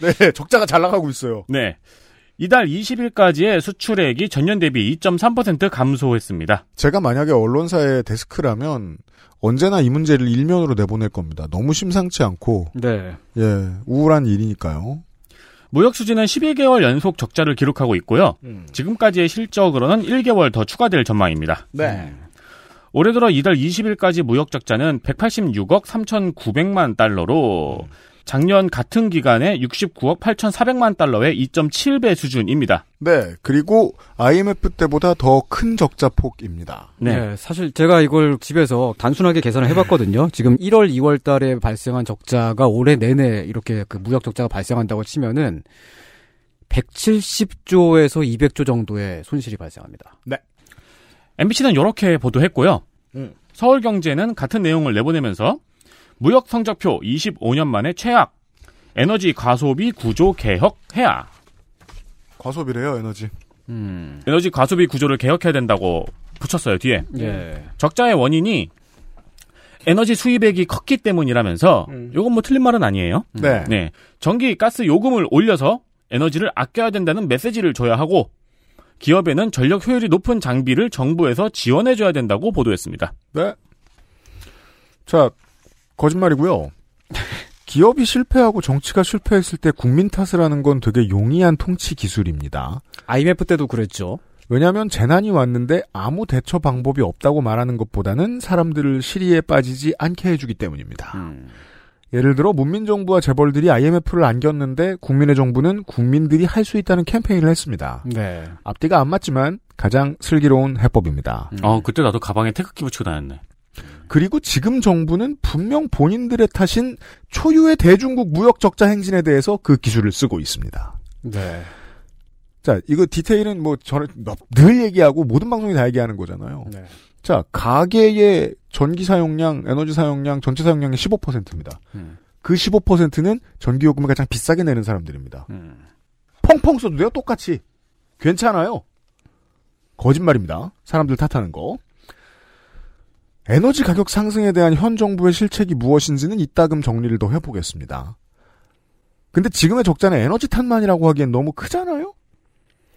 네, 적자가 잘 나가고 있어요. 네. 이달 20일까지의 수출액이 전년 대비 2.3% 감소했습니다. 제가 만약에 언론사의 데스크라면 언제나 이 문제를 일면으로 내보낼 겁니다. 너무 심상치 않고, 네. 예, 우울한 일이니까요. 무역 수지는 11개월 연속 적자를 기록하고 있고요. 지금까지의 실적으로는 1개월 더 추가될 전망입니다. 네. 올해 들어 이달 20일까지 무역 적자는 186억 3,900만 달러로 작년 같은 기간에 69억 8,400만 달러의 2.7배 수준입니다. 네, 그리고 IMF 때보다 더 큰 적자 폭입니다. 네. 사실 제가 이걸 집에서 단순하게 계산을 해봤거든요. 지금 1월, 2월 달에 발생한 적자가 올해 내내 이렇게 그 무역 적자가 발생한다고 치면은 170조에서 200조 정도의 손실이 발생합니다. MBC는 이렇게 보도했고요. 음. 서울경제는 같은 내용을 내보내면서 무역 성적표 25년 만에 최악, 에너지 과소비 구조 개혁 해야. 과소비래요, 에너지. 음. 에너지 과소비 구조를 개혁해야 된다고 붙였어요, 뒤에. 예. 적자의 원인이 에너지 수입액이 컸기 때문이라면서 요건 뭐 틀린 말은 아니에요. 네. 네. 전기, 가스 요금을 올려서 에너지를 아껴야 된다는 메시지를 줘야 하고 기업에는 전력 효율이 높은 장비를 정부에서 지원해 줘야 된다고 보도했습니다. 네. 자, 거짓말이고요. 기업이 실패하고 정치가 실패했을 때 국민 탓을 하는 건 되게 용이한 통치 기술입니다. IMF 때도 그랬죠. 왜냐하면 재난이 왔는데 아무 대처 방법이 없다고 말하는 것보다는 사람들을 시리에 빠지지 않게 해주기 때문입니다. 음. 예를 들어 문민정부와 재벌들이 IMF를 안겼는데 국민의 정부는 국민들이 할 수 있다는 캠페인을 했습니다. 네. 앞뒤가 안 맞지만 가장 슬기로운 해법입니다. 어, 그때 나도 가방에 태극기 붙이고 다녔네. 그리고 지금 정부는 분명 본인들의 탓인 초유의 대중국 무역 적자 행진에 대해서 그 기술을 쓰고 있습니다. 네. 자, 이거 디테일은 뭐 저는 늘 얘기하고 모든 방송이 다 얘기하는 거잖아요. 네. 자, 가계의 전기 사용량, 에너지 사용량, 전체 사용량의 15%입니다. 음. 그 15%는 전기요금을 가장 비싸게 내는 사람들입니다. 음. 펑펑 써도 돼요, 똑같이. 괜찮아요. 거짓말입니다. 사람들 탓하는 거. 에너지 가격 상승에 대한 현 정부의 실책이 무엇인지는 이따금 정리를 더 해보겠습니다. 근데 지금의 적자는 에너지 탓만이라고 하기엔 너무 크잖아요?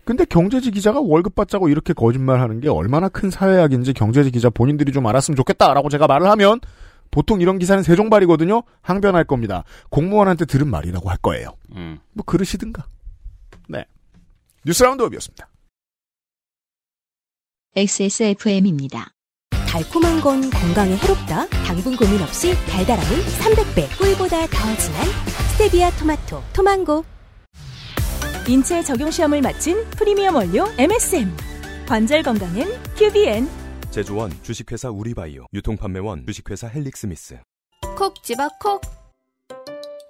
근데 경제지 기자가 월급 받자고 이렇게 거짓말하는 게 얼마나 큰 사회악인지 경제지 기자 본인들이 좀 알았으면 좋겠다라고 제가 말을 하면 보통 이런 기사는 세종발이거든요. 항변할 겁니다. 공무원한테 들은 말이라고 할 거예요. 음. 뭐 그러시든가. 네. 뉴스 라운드업이었습니다. XSFM입니다. 달콤한 건 건강에 해롭다. 당분 고민 없이 달달함은 300배. 꿀보다 더 진한 스테비아 토마토, 토망고. 인체 적용 시험을 마친 프리미엄 원료 MSM. 관절 건강엔 QBN. 제조원 주식회사 우리바이오 유통판매원 주식회사 헬릭스미스 콕 집어 콕.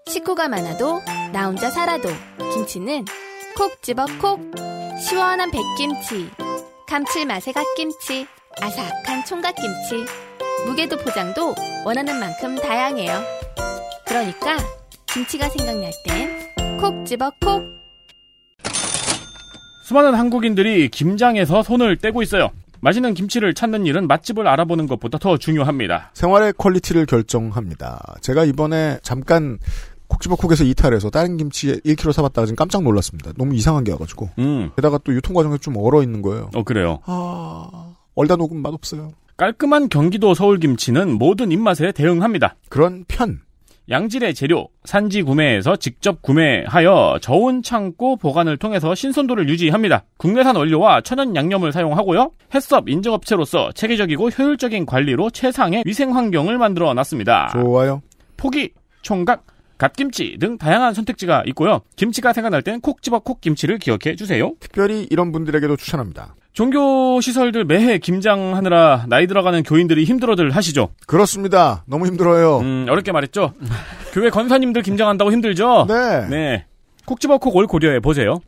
식구가 많아도 나 혼자 살아도 김치는 콕 집어 콕. 시원한 백김치, 감칠맛의 갓김치, 아삭한 총각김치. 무게도 포장도 원하는 만큼 다양해요. 그러니까 김치가 생각날 땐 콕 집어 콕. 수많은 한국인들이 김장에서 손을 떼고 있어요. 맛있는 김치를 찾는 일은 맛집을 알아보는 것보다 더 중요합니다. 생활의 quality를 결정합니다. 제가 이번에 잠깐 콕 집어 콕에서 이탈해서 다른 김치 1kg 사봤다가 지금 깜짝 놀랐습니다. 너무 이상한 게 와가지고. 음, 게다가 또 유통 과정에 좀 얼어 있는 거예요. 어 그래요. 아, 얼다 녹으면 맛없어요. 깔끔한 경기도 서울 김치는 모든 입맛에 대응합니다. 그런 편. 양질의 재료, 산지 구매에서 직접 구매하여 저온 창고 보관을 통해서 신선도를 유지합니다. 국내산 원료와 천연 양념을 사용하고요. 햇섭 인증업체로서 체계적이고 효율적인 관리로 최상의 위생 환경을 만들어 놨습니다. 좋아요. 포기, 총각, 갓김치 등 다양한 선택지가 있고요. 김치가 생각날 땐 콕 집어 콕 김치를 기억해 주세요. 특별히 이런 분들에게도 추천합니다. 종교 시설들 매해 김장하느라 나이 들어가는 교인들이 힘들어들 하시죠. 그렇습니다. 너무 힘들어요. 음, 어렵게 말했죠. 교회 권사님들 김장한다고 힘들죠. 네. 네. 콕 집어 콕 올 고려해 보세요.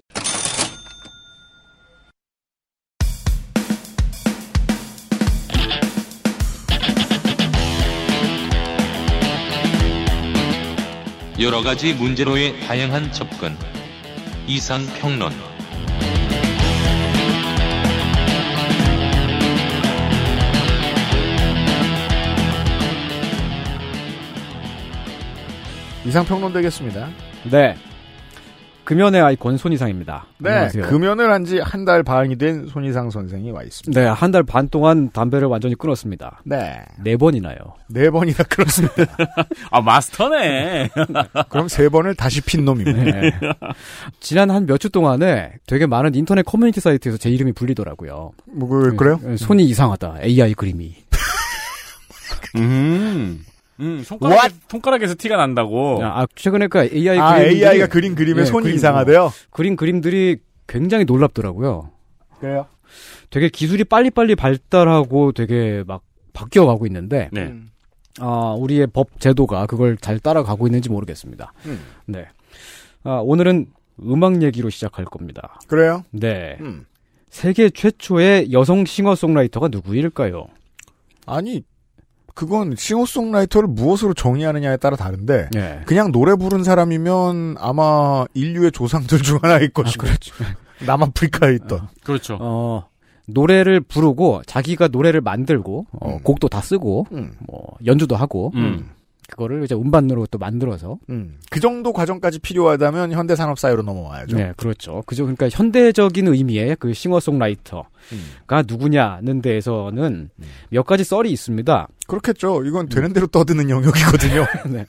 여러 가지 문제로의 다양한 접근. 이상 평론. 이상평론 되겠습니다. 네. 금연의 아이콘 손이상입니다. 네. 안녕하세요. 금연을 한 지 한 달 반이 된 손희상 선생이 와 있습니다. 네, 한 달 반 동안 담배를 완전히 끊었습니다. 네. 네 번이나요. 네 번이나 그렇습니다. 아, 마스터네. 그럼 세 번을 다시 핀 놈입니다. 네. 지난 한 몇 주 동안에 되게 많은 인터넷 커뮤니티 사이트에서 제 이름이 불리더라고요. 뭐, 그, 그래요? 네, 손이 이상하다. AI 그림이. 음. 음, 손가락에, 손가락에서 티가 난다고. 아, 최근에 그 AI 아, 그림들이 AI가 그린 그림에 네, 손이 그림, 이상하대요? 그린 그림들이 굉장히 놀랍더라고요. 그래요? 되게 기술이 빨리빨리 발달하고 되게 막 바뀌어 가고 있는데 네. 음. 아, 우리의 법 제도가 그걸 잘 따라가고 있는지 모르겠습니다. 음. 네. 아, 오늘은 음악 얘기로 시작할 겁니다. 그래요? 네. 음. 세계 최초의 여성 싱어송라이터가 누구일까요? 아니, 그건 싱어송라이터를 무엇으로 정의하느냐에 따라 다른데, 네. 그냥 노래 부른 사람이면 아마 인류의 조상들 중 하나일 아, 것이고, 그렇죠. 남아프리카에 있던. 그렇죠. 어, 노래를 부르고 자기가 노래를 만들고 어, 음. 곡도 다 쓰고 음. 뭐 연주도 하고 음. 그거를 이제 음반으로 또 만들어서 음. 그 정도 과정까지 필요하다면 현대 산업 사회로 넘어와야죠. 네, 그렇죠. 그죠. 그러니까 현대적인 의미의 그 싱어송라이터가 음. 누구냐는 데에서는 몇 가지 썰이 있습니다. 그렇겠죠. 이건 되는 대로 떠드는 영역이거든요. 네.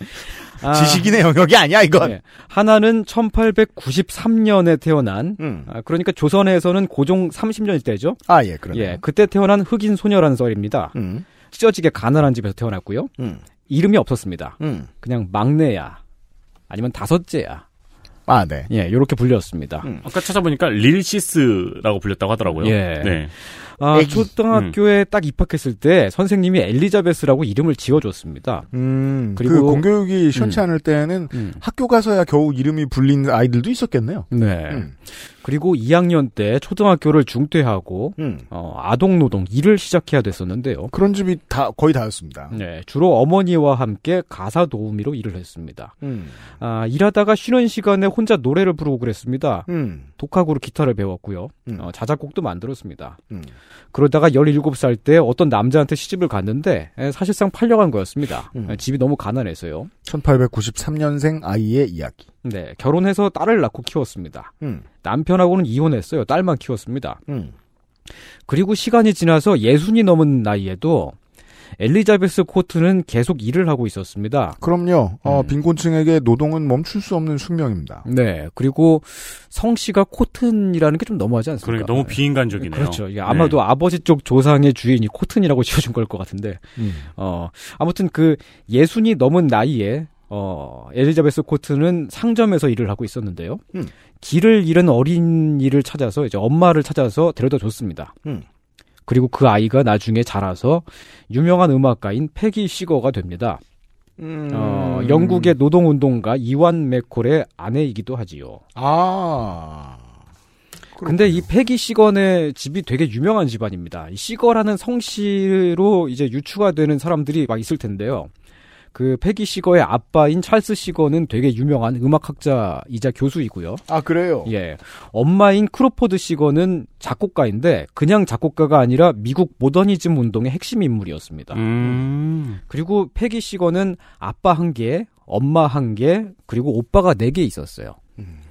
아, 지식인의 영역이 아니야, 이건. 네. 하나는 1893년에 태어난 음. 아, 그러니까 조선에서는 고종 30년 때죠. 아, 예, 그러네요. 예, 그때 태어난 흑인 소녀라는 썰입니다. 음. 찢어지게 가난한 집에서 태어났고요. 음. 이름이 없었습니다. 음. 그냥 막내야. 아니면 다섯째야. 아, 네. 예, 요렇게 불렸습니다. 음. 아까 찾아보니까 릴시스라고 불렸다고 하더라고요. 예. 네. 아, 애기. 초등학교에 딱 입학했을 때 선생님이 엘리자베스라고 이름을 지어줬습니다. 음, 그리고- 그 공교육이 시원치 음. 않을 때는 음. 학교 가서야 겨우 이름이 불린 아이들도 있었겠네요. 네. 음. 그리고 2학년 때 초등학교를 중퇴하고 음. 어, 아동 노동 일을 시작해야 됐었는데요. 그런 집이 다 거의 다였습니다. 네, 주로 어머니와 함께 가사 도우미로 일을 했습니다. 음. 아, 일하다가 쉬는 시간에 혼자 노래를 부르고 그랬습니다. 음. 독학으로 기타를 배웠고요. 음. 어, 자작곡도 만들었습니다. 음. 그러다가 17살 때 어떤 남자한테 시집을 갔는데 에, 사실상 팔려간 거였습니다. 음. 에, 집이 너무 가난해서요. 1893년생 아이의 이야기. 네, 결혼해서 딸을 낳고 키웠습니다. 음. 남편하고는 이혼했어요. 딸만 키웠습니다. 음. 그리고 시간이 지나서 예순이 넘은 나이에도 엘리자베스 코트는 계속 일을 하고 있었습니다. 그럼요. 어, 음. 빈곤층에게 노동은 멈출 수 없는 숙명입니다. 네, 그리고 성씨가 코튼이라는 게 좀 너무하지 않습니까? 그러니까 너무 비인간적이네요. 그렇죠. 이게 아마도 아버지 쪽 조상의 주인이 코튼이라고 지어준 걸 것 같은데, 음. 어, 아무튼 그 예순이 넘은 나이에 어, 엘리자베스 코트는 상점에서 일을 하고 있었는데요. 음. 길을 잃은 어린이를 찾아서 이제 엄마를 찾아서 데려다 줬습니다. 음. 그리고 그 아이가 나중에 자라서 유명한 음악가인 패기 시거가 됩니다. 음. 어, 영국의 노동운동가 이완 맥콜의 아내이기도 하지요. 아. 근데 이 페기 시거네 집이 되게 유명한 집안입니다. 이 시거라는 성씨로 이제 유추가 되는 사람들이 막 있을 텐데요. 그 페기 시거의 아빠인 찰스 시거는 되게 유명한 음악학자이자 교수이고요. 아, 그래요? 예. 엄마인 크로포드 시거는 작곡가인데 그냥 작곡가가 아니라 미국 모더니즘 운동의 핵심 인물이었습니다. 음. 그리고 페기 시거는 아빠 한 개, 엄마 한 개, 그리고 오빠가 네 개 있었어요.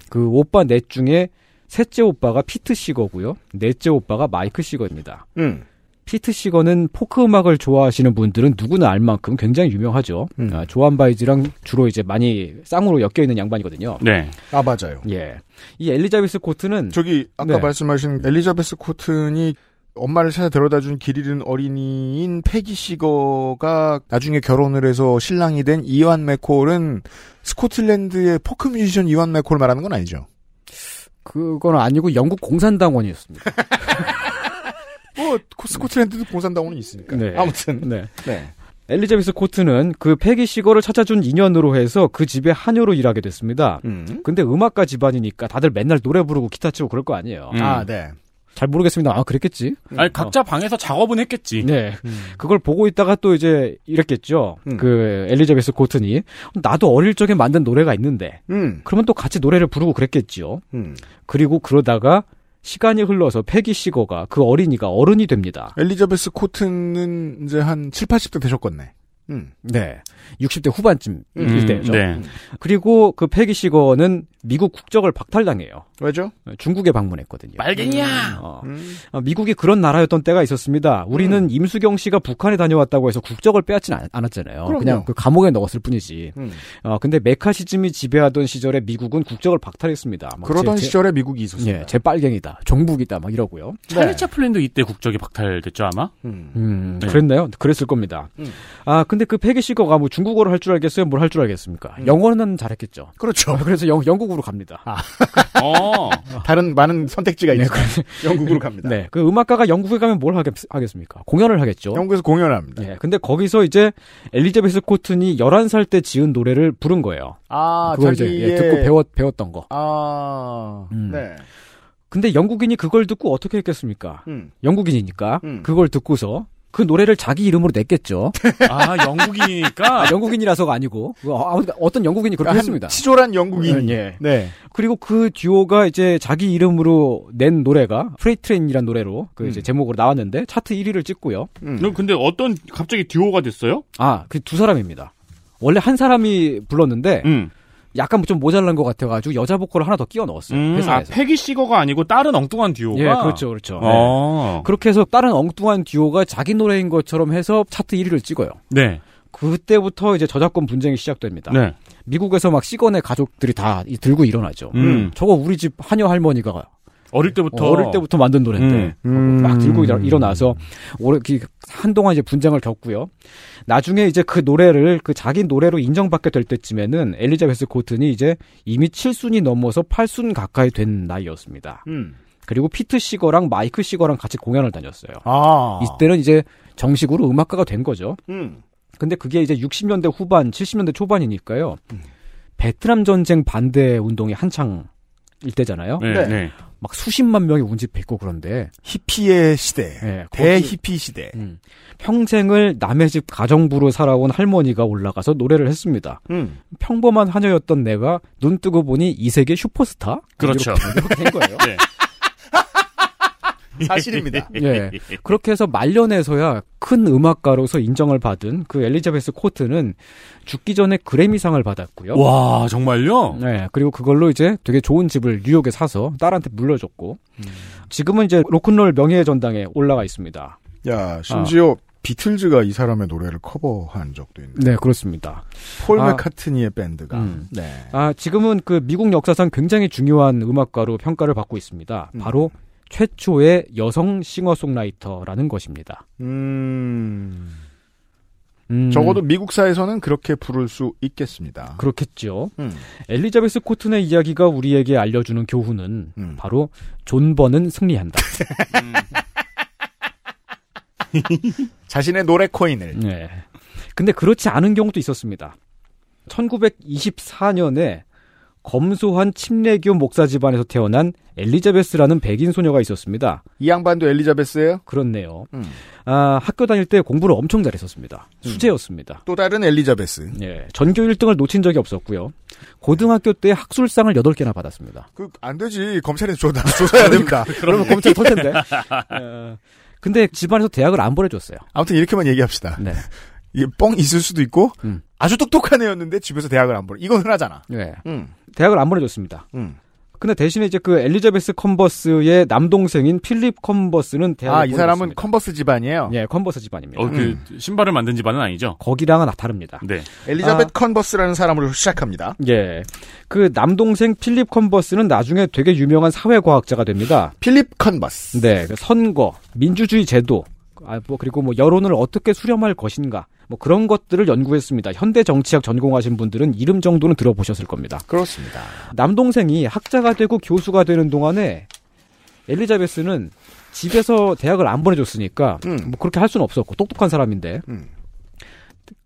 그 오빠 넷 중에 셋째 오빠가 피트 시거고요. 넷째 오빠가 마이크 시거입니다. 음. 피트 시거는 포크 음악을 좋아하시는 분들은 누구나 알 만큼 굉장히 유명하죠. 음. 아, 조안 바에즈랑 주로 이제 많이 쌍으로 엮여 있는 양반이거든요. 네. 아, 맞아요. 예. 이 엘리자베스 코튼은 저기, 아까 네. 말씀하신 엘리자베스 코튼이 엄마를 찾아 데려다 준 길 잃은 어린이인 페기 시거가 나중에 결혼을 해서 신랑이 된 이완 맥콜은 스코틀랜드의 포크 뮤지션 이완 맥콜 말하는 건 아니죠? 그건 아니고 영국 공산당원이었습니다. 뭐, 스코틀랜드도 공산당원이 있으니까. 네. 아무튼. 네. 네. 엘리자베스 코튼은 그 페기 시거를 찾아준 인연으로 해서 그 집에 하녀로 일하게 됐습니다. 음. 근데 음악가 집안이니까 다들 맨날 노래 부르고 기타 치고 그럴 거 아니에요. 음. 아, 네. 잘 모르겠습니다. 아, 그랬겠지? 아니 각자 방에서 작업은 했겠지. 네. 그걸 보고 있다가 또 이제 이랬겠죠. 음. 그 엘리자베스 코튼이 나도 어릴 적에 만든 노래가 있는데 음. 그러면 또 같이 노래를 부르고 그랬겠지요. 음. 그리고 그러다가 시간이 흘러서 패기 시거가 그 어린이가 어른이 됩니다. 엘리자베스 코튼은 이제 한 7, 80대 되셨겠네. 음. 네. 60대 후반쯤일 음, 때죠. 네. 그리고 그 패기 시거는 미국 국적을 박탈당해요. 왜죠? 중국에 방문했거든요. 빨갱이야. 어, 음. 어, 미국이 그런 나라였던 때가 있었습니다. 우리는 임수경 씨가 북한에 다녀왔다고 해서 국적을 빼앗진 않, 않았잖아요. 그럼요. 그냥 그 감옥에 넣었을 뿐이지. 음. 어, 근데 메카시즘이 지배하던 시절에 미국은 국적을 박탈했습니다. 막 그러던 제- 제- 시절에 미국이 있었습니다. 예, 제 빨갱이다. 종북이다. 막 이러고요. 찰리 채플린도 이때 국적이 박탈됐죠 아마. 음. 음, 네. 그랬나요? 그랬을 겁니다. 음. 아, 근데 그 패기 시거가 뭐 중국어를 할 줄 알겠어요? 뭘 할 줄 알겠습니까? 음. 영어는 잘했겠죠. 그렇죠. 그래서 영, 영국으로 갑니다. 아. 어. 다른 많은 선택지가 네, 있어요. 영국으로 갑니다. 네, 그 음악가가 영국에 가면 뭘 하겠, 하겠습니까? 공연을 하겠죠. 영국에서 공연합니다. 예, 근데 거기서 이제 엘리자베스 코튼이 11살 때 지은 노래를 부른 거예요. 아, 그걸 이제 자기의 예, 듣고 배웠, 배웠던 거. 아, 음. 네. 근데 영국인이 그걸 듣고 어떻게 했겠습니까? 음. 영국인이니까 음. 그걸 듣고서 그 노래를 자기 이름으로 냈겠죠. 아 영국이니까. 아, 영국인이라서가 아니고 어, 아무튼 어떤 영국인이 그렇게 한 했습니다. 치졸한 영국인. 예. 네. 그리고 그 듀오가 이제 자기 이름으로 낸 노래가 Freight Train이란 노래로 그 이제 음. 제목으로 나왔는데 차트 1위를 찍고요. 음. 너 근데 어떤 갑자기 듀오가 됐어요? 아, 그 두 사람입니다. 원래 한 사람이 불렀는데 음. 약간 좀 모자란 것 같아가지고 여자 보컬을 하나 더 끼워 넣었어요. 음, 아 회사에서. 패기 시거가 아니고 다른 엉뚱한 듀오가. 예, 그렇죠, 그렇죠. 네. 어. 그렇게 해서 다른 엉뚱한 듀오가 자기 노래인 것처럼 해서 차트 1위를 찍어요. 네. 그때부터 이제 저작권 분쟁이 시작됩니다. 네. 미국에서 막 시건의 가족들이 다 이- 들고 일어나죠. 음. 저거 우리 집 하녀 할머니가 어릴 때부터. 어릴 때부터 만든 노래인데 음. 막 들고 일어- 일어나서 오래 기- 한동안 이제 분쟁을 겪고요. 나중에 이제 그 노래를 그 자기 노래로 인정받게 될 때쯤에는 엘리자베스 코튼이 이제 이미 7순이 넘어서 8순 가까이 된 나이였습니다. 음. 그리고 피트 시거랑 마이크 시거랑 같이 공연을 다녔어요. 아. 이때는 이제 정식으로 음악가가 된 거죠. 음. 근데 그게 이제 60년대 후반, 70년대 초반이니까요. 음. 베트남 전쟁 반대 운동이 한창 일때잖아요. 네. 네. 네. 막 수십만 명이 운집해 있고 그런데 히피의 시대. 예, 대히피 시대. 음, 평생을 남의 집 가정부로 살아온 할머니가 올라가서 노래를 했습니다. 음. 평범한 하녀였던 내가 눈 뜨고 보니 이 세계 슈퍼스타? 그렇죠. 이렇게 된 거예요. 네. 사실입니다. 예. 그렇게 해서 말년에서야 큰 음악가로서 인정을 받은 그 엘리자베스 코트는 죽기 전에 그래미상을 받았고요. 와 정말요? 네, 그리고 그걸로 이제 되게 좋은 집을 뉴욕에 사서 딸한테 물려줬고, 지금은 이제 로큰롤 명예의 전당에 올라가 있습니다. 야, 심지어 비틀즈가 이 사람의 노래를 커버한 적도 있네. 네, 그렇습니다. 폴 아. 맥카트니의 밴드가. 음. 네. 아, 지금은 그 미국 역사상 굉장히 중요한 음악가로 평가를 받고 있습니다. 음. 바로 최초의 여성 싱어송라이터라는 것입니다. 음. 음, 적어도 미국사에서는 그렇게 부를 수 있겠습니다. 그렇겠죠. 음. 엘리자베스 코튼의 이야기가 우리에게 알려주는 교훈은 음. 바로 존버는 승리한다. 자신의 노래 코인을. 네. 근데 그렇지 않은 경우도 있었습니다. 1924년에 검소한 침례교 목사 집안에서 태어난 엘리자베스라는 백인 소녀가 있었습니다. 이 양반도 엘리자베스예요? 그렇네요. 음. 아, 학교 다닐 때 공부를 엄청 잘했었습니다. 수재였습니다. 또 다른 엘리자베스. 예, 전교 1등을 놓친 적이 없었고요. 고등학교 때 학술상을 8개나 받았습니다. 그, 안 되지. 검찰에서 조다, 조사해야 됩니다. 그러면 검찰 털 텐데. 어, 근데 집안에서 대학을 안 보내줬어요. 아무튼 이렇게만 얘기합시다. 네. 이게 뻥일 수도 있고, 음. 아주 똑똑한 애였는데 집에서 대학을 안 보내. 이건 흔하잖아. 네. 음. 대학을 안 보내줬습니다. 음. 근데 대신에 이제 그 엘리자베스 컨버스의 남동생인 필립 컨버스는 대학을 아, 이 사람은 보내줬습니다. 컨버스 집안이에요? 예, 컨버스 집안입니다. 어, 그 신발을 만든 집안은 아니죠? 거기랑은 다릅니다. 네. 엘리자벳 아. 컨버스라는 사람으로 시작합니다. 예. 그 남동생 필립 컨버스는 나중에 되게 유명한 사회과학자가 됩니다. 필립 컨버스. 네. 그 선거, 민주주의 제도, 아, 뭐, 그리고 뭐, 여론을 어떻게 수렴할 것인가, 뭐, 그런 것들을 연구했습니다. 현대 정치학 전공하신 분들은 이름 정도는 들어보셨을 겁니다. 그렇습니다. 남동생이 학자가 되고 교수가 되는 동안에 엘리자베스는 집에서 대학을 안 보내줬으니까, 음. 뭐, 그렇게 할 수는 없었고, 똑똑한 사람인데, 음.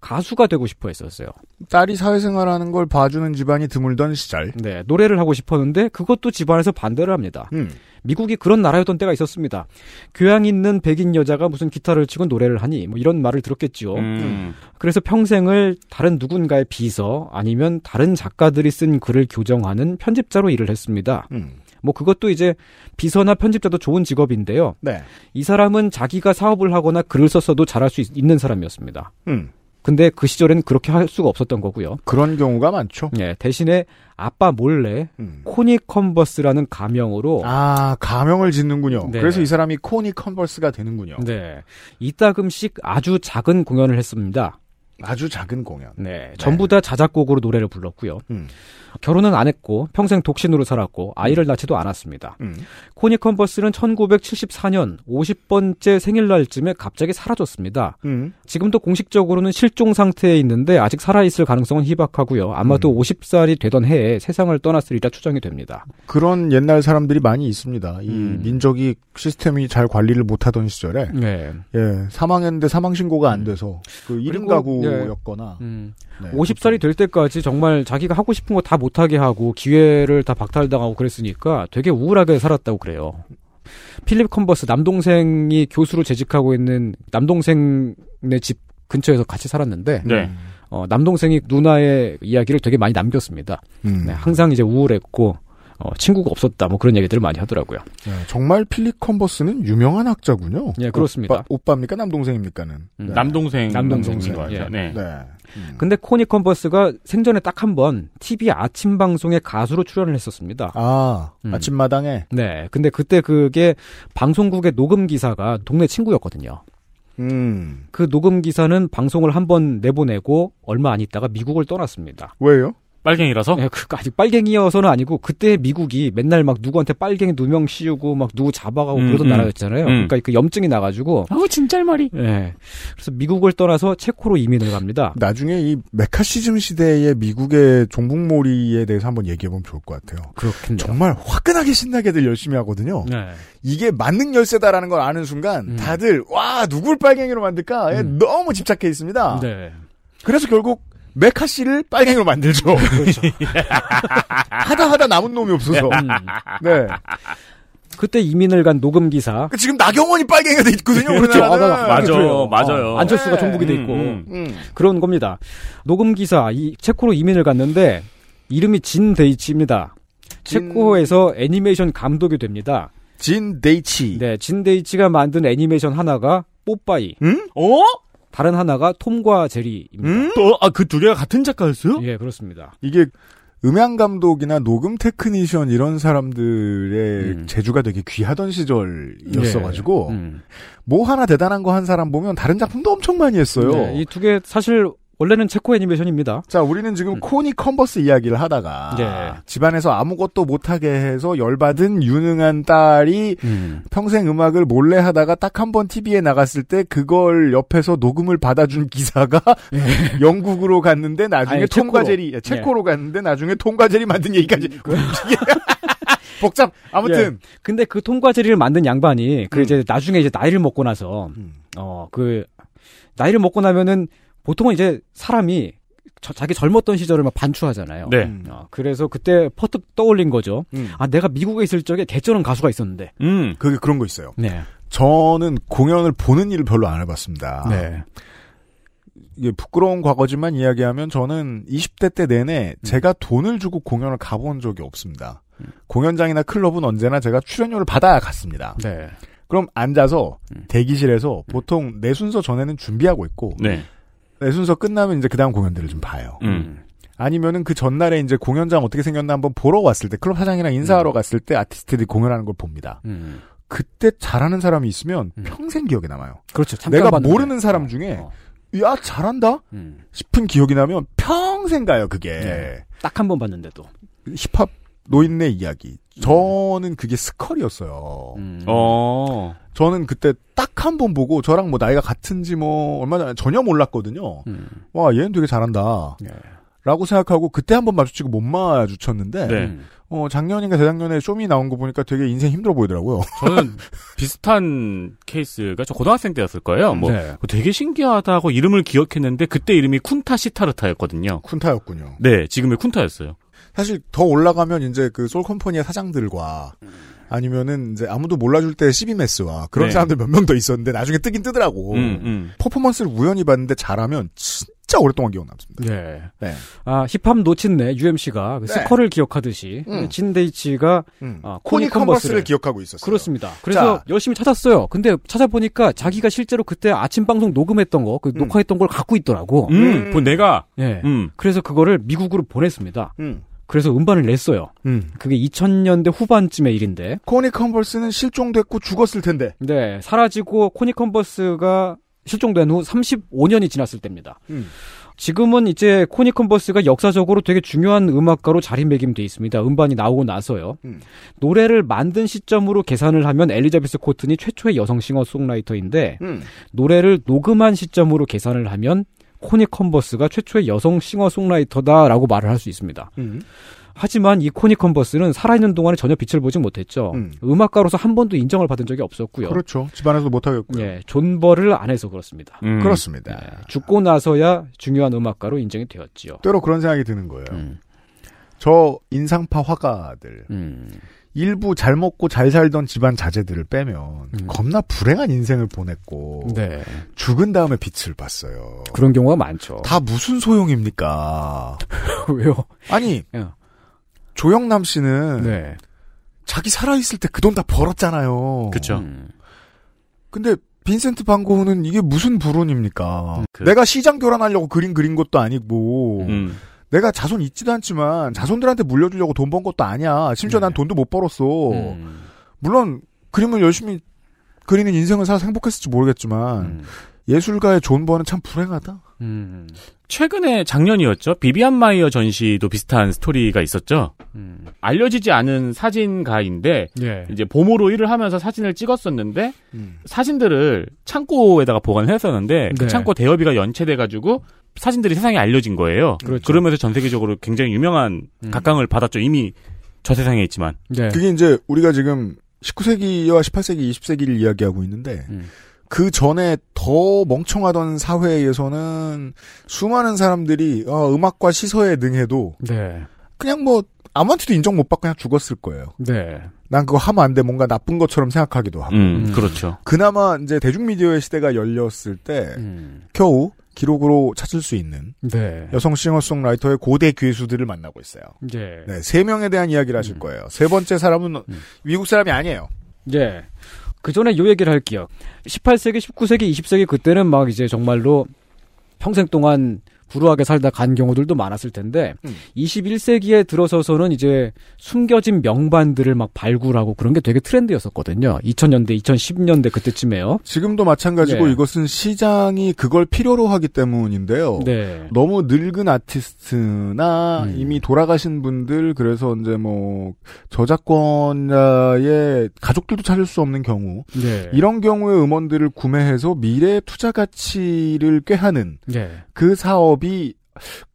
가수가 되고 싶어 했었어요. 딸이 사회생활하는 걸 봐주는 집안이 드물던 시절. 네, 노래를 하고 싶었는데, 그것도 집안에서 반대를 합니다. 음. 미국이 그런 나라였던 때가 있었습니다. 교양 있는 백인 여자가 무슨 기타를 치고 노래를 하니 뭐 이런 말을 들었겠죠. 음. 그래서 평생을 다른 누군가의 비서 아니면 다른 작가들이 쓴 글을 교정하는 편집자로 일을 했습니다. 음. 뭐 그것도 이제 비서나 편집자도 좋은 직업인데요. 네. 이 사람은 자기가 사업을 하거나 글을 썼어도 잘할 수 있, 는 사람이었습니다. 음. 근데 그 시절엔 그렇게 할 수가 없었던 거고요. 그런 경우가 많죠. 예, 대신에 아빠 몰래 음. 코니 컨버스라는 가명으로 아, 가명을 짓는군요. 네. 그래서 이 사람이 코니 컨버스가 되는군요. 네. 이따금씩 아주 작은 공연을 했습니다. 아주 작은 공연. 네. 전부 다 자작곡으로 노래를 불렀고요. 음. 결혼은 안 했고 평생 독신으로 살았고 아이를 낳지도 않았습니다. 음. 코니 컨버스는 1974년 50번째 생일날쯤에 갑자기 사라졌습니다. 음. 지금도 공식적으로는 실종 상태에 있는데 아직 살아있을 가능성은 희박하고요. 아마도 음. 50살이 되던 해에 세상을 떠났으리라 추정이 됩니다. 그런 옛날 사람들이 많이 있습니다. 이 음. 민족이 시스템이 잘 관리를 못하던 시절에 네. 예 사망했는데 사망 신고가 안 돼서 그 1인 그리고, 가구였거나 음. 네, 50살이 될 때까지 정말 자기가 하고 싶은 거다 못하게 하고 기회를 다 박탈당하고 그랬으니까 되게 우울하게 살았다고 그래요. 필립 컨버스 남동생이 교수로 재직하고 있는 남동생네 집 근처에서 같이 살았는데 네. 어, 남동생이 누나의 이야기를 되게 많이 남겼습니다. 음. 네, 항상 이제 우울했고 어, 친구가 없었다 뭐 그런 얘기들을 많이 하더라고요. 네, 정말 필립 컨버스는 유명한 학자군요. 예, 그렇습니다. 오빠, 오빠 입니까 남동생입니까는? 음. 네. 남동생 남동생. 남동생인 것 같아요. 예. 네. 네. 음. 근데 코니 컨버스가 생전에 딱 한 번 TV 아침 방송에 가수로 출연을 했었습니다. 아 음. 아침마당에 네. 근데 그때 그게 방송국의 녹음 기사가 동네 친구였거든요. 음 그 녹음 기사는 방송을 한 번 내보내고 얼마 안 있다가 미국을 떠났습니다. 왜요? 빨갱이라서? 네, 그 아직 빨갱이여서는 아니고 그때 미국이 맨날 막 누구한테 빨갱이 누명 씌우고 막 누구 잡아가고 음, 그러던 음. 나라였잖아요. 음. 그러니까 그 염증이 나가지고 아우 진짤머리. 네. 그래서 미국을 떠나서 체코로 이민을 갑니다. 나중에 이 메카시즘 시대의 미국의 종북몰이에 대해서 한번 얘기해보면 좋을 것 같아요. 그렇군요. 정말 화끈하게 신나게들 열심히 하거든요. 네. 이게 만능 열쇠다라는 걸 아는 순간 음. 다들 와 누굴 빨갱이로 만들까에 음. 너무 집착해 있습니다. 네. 그래서 결국 메카 씨를 빨갱이로 만들죠. 그렇죠. 하다 하다 남은 놈이 없어서. 음. 네. 그때 이민을 간 녹음 기사. 지금 나경원이 빨갱이가 돼 있거든요. 그렇죠. 아, 맞아, 그래요. 맞아요. 어, 안철수가 네. 종북이 돼 있고 음, 음. 그런 겁니다. 녹음 기사 이 체코로 이민을 갔는데 이름이 진 데이치입니다. 진- 체코에서 애니메이션 감독이 됩니다. 진 데이치. 네, 진 데이치가 만든 애니메이션 하나가 뽀빠이, 응? 어? 다른 하나가 톰과 제리입니다. 음? 또, 아, 그 두 개가 같은 작가였어요? 예, 그렇습니다. 이게 음향 감독이나 녹음 테크니션 이런 사람들의 음. 재주가 되게 귀하던 시절이었어가지고 음. 뭐 하나 대단한 거 한 사람 보면 다른 작품도 엄청 많이 했어요. 네, 이 두 개 사실 원래는 체코 애니메이션입니다. 자, 우리는 지금 코니 컨버스 이야기를 하다가 네. 집안에서 아무것도 못하게 해서 열받은 유능한 딸이 음. 평생 음악을 몰래 하다가 딱 한 번 TV에 나갔을 때 그걸 옆에서 녹음을 받아준 기사가 영국으로 갔는데 나중에 예. 아니, 체코로. 통과제리 체코로 갔는데 나중에 통과제리 만든 얘기까지 복잡 아무튼 예. 근데 그 통과제리를 만든 양반이 음. 그 이제 나중에 이제 나이를 먹고 나서 어그 나이를 먹고 나면은 보통은 이제 사람이 저- 자기 젊었던 시절을 막 반추하잖아요. 네. 어, 그래서 그때 퍼뜩 떠올린 거죠. 음. 아 내가 미국에 있을 적에 개쩌는 가수가 있었는데. 음. 그게 그런 거 있어요. 네. 저는 공연을 보는 일을 별로 안 해봤습니다. 네. 이게 부끄러운 과거지만 이야기하면 저는 20대 때 내내 음. 제가 돈을 주고 공연을 가본 적이 없습니다. 공연장이나 클럽은 언제나 제가 출연료를 받아야 갔습니다. 네. 그럼 앉아서 음. 대기실에서 보통 내 순서 전에는 준비하고 있고 네. 내 순서 끝나면 이제 그 다음 공연들을 좀 봐요. 음. 아니면은 그 전날에 이제 공연장 어떻게 생겼나 한번 보러 왔을 때 클럽 사장이랑 인사하러 갔을 때 아티스트들이 공연하는 걸 봅니다. 음. 그때 잘하는 사람이 있으면 평생 기억에 남아요. 그렇죠. 잠깐 내가 봤는데. 모르는 사람 중에 어. 야 잘한다 음. 싶은 기억이 나면 평생 가요 그게 네. 딱한 번 봤는데도. 힙합 노인네 이야기 저는 그게 스컬이었어요 음. 어. 저는 그때 딱 한 번 보고 저랑 뭐 나이가 같은지 뭐 얼마 전에 전혀 몰랐거든요 음. 와 얘는 되게 잘한다 네. 라고 생각하고 그때 한 번 마주치고 못 마주쳤는데 네. 음. 어 작년인가 재작년에 쇼미 나온 거 보니까 되게 인생 힘들어 보이더라고요 저는 비슷한 케이스가 저 고등학생 때였을 거예요. 뭐 네. 되게 신기하다고 이름을 기억했는데 그때 이름이 쿤타 시타르타였거든요. 쿤타였군요 네, 지금의 쿤타였어요. 사실 더 올라가면 이제 그 솔컴퍼니의 사장들과 아니면은 이제 아무도 몰라줄 때 시비메스와 그런 네. 사람들 몇 명 더 있었는데 나중에 뜨긴 뜨더라고. 음, 음. 퍼포먼스를 우연히 봤는데 잘하면 진짜 오랫동안 기억 남습니다. 네. 네. 아, 힙합 놓친네 UMC가 그 네. 스컬을 기억하듯이 음. 진데이치가 음. 아, 코니 코니 컨버스를 컨버스를 기억하고 있었어요. 그렇습니다. 그래서 자. 열심히 찾았어요. 근데 찾아보니까 자기가 실제로 그때 아침 방송 녹음했던 거, 그 녹화했던 걸 갖고 있더라고. 음, 그 내가 예. 음. 그래서 그거를 미국으로 보냈습니다. 음. 그래서 음반을 냈어요. 음. 그게 2000년대 후반쯤의 일인데. 코니 컨버스는 실종됐고 죽었을 텐데. 네, 사라지고 코니 컨버스가 실종된 후 35년이 지났을 때입니다. 음. 지금은 이제 코니 컨버스가 역사적으로 되게 중요한 음악가로 자리매김돼 있습니다. 음반이 나오고 나서요. 음. 노래를 만든 시점으로 계산을 하면 엘리자베스 코튼이 최초의 여성 싱어송라이터인데 음. 노래를 녹음한 시점으로 계산을 하면 코니 컨버스가 최초의 여성 싱어송라이터다라고 말을 할 수 있습니다. 음. 하지만 이 코니 컨버스는 살아있는 동안에 전혀 빛을 보지 못했죠. 음. 음악가로서 한 번도 인정을 받은 적이 없었고요. 그렇죠. 집안에서 못하게 했고요. 예, 존버를 안 해서 그렇습니다. 음. 그렇습니다. 예, 죽고 나서야 중요한 음악가로 인정이 되었지요. 때로 그런 생각이 드는 거예요. 음, 저 인상파 화가들 음, 일부 잘 먹고 잘 살던 집안 자제들을 빼면 음. 겁나 불행한 인생을 보냈고 네. 죽은 다음에 빛을 봤어요. 그런 경우가 많죠. 다 무슨 소용입니까? 왜요? 아니 예. 조영남 씨는 네. 자기 살아 있을 때 그 돈 다 벌었잖아요. 그쵸. 음, 근데 빈센트 반고흐는 이게 무슨 불운입니까? 그- 내가 시장 교란하려고 그림 그린 것도 아니고 음. 내가 자손 있지도 않지만 자손들한테 물려주려고 돈 번 것도 아니야. 심지어 네. 난 돈도 못 벌었어. 음, 물론 그림을 열심히 그리는 인생을 살아서 행복했을지 모르겠지만 음, 예술가의 존버는 참 불행하다. 음, 최근에 작년이었죠. 비비안 마이어 전시도 비슷한 스토리가 있었죠. 음. 알려지지 않은 사진가인데 예. 이제 봄으로 일을 하면서 사진을 찍었었는데 음. 사진들을 창고에다가 보관을 했었는데 그 네. 창고 대여비가 연체돼 가지고 사진들이 세상에 알려진 거예요. 그렇죠. 그러면서 전 세계적으로 굉장히 유명한 음. 각광을 받았죠. 이미 저 세상에 있지만. 네. 그게 이제 우리가 지금 19세기와 18세기, 20세기를 이야기하고 있는데 음. 그 전에 더 멍청하던 사회에서는 수많은 사람들이 어, 음악과 시서에 능해도 네. 그냥 뭐 아무한테도 인정 못 받고 그냥 죽었을 거예요. 네. 난 그거 하면 안 돼. 뭔가 나쁜 것처럼 생각하기도 하고. 음, 음. 그렇죠. 그나마 이제 대중미디어의 시대가 열렸을 때 음. 겨우 기록으로 찾을 수 있는 네. 여성 싱어송라이터의 고대 괴수들을 만나고 있어요. 예. 네, 세 명에 대한 이야기를 하실 거예요. 세 번째 사람은 음. 미국 사람이 아니에요. 예. 그 전에 요 얘기를 할게요. 18세기, 19세기, 20세기 그때는 막 이제 정말로 평생 동안 불우하게 살다 간 경우들도 많았을 텐데 음. 21세기에 들어서서는 이제 숨겨진 명반들을 막 발굴하고 그런 게 되게 트렌드였었거든요. 2000년대, 2010년대 그때쯤에요. 지금도 마찬가지고 네. 이것은 시장이 그걸 필요로 하기 때문인데요. 네. 너무 늙은 아티스트나 음. 이미 돌아가신 분들 그래서 이제 뭐 저작권자의 가족들도 찾을 수 없는 경우 네. 이런 경우의 음원들을 구매해서 미래 투자 가치를 꾀하는 네. 그 사업 이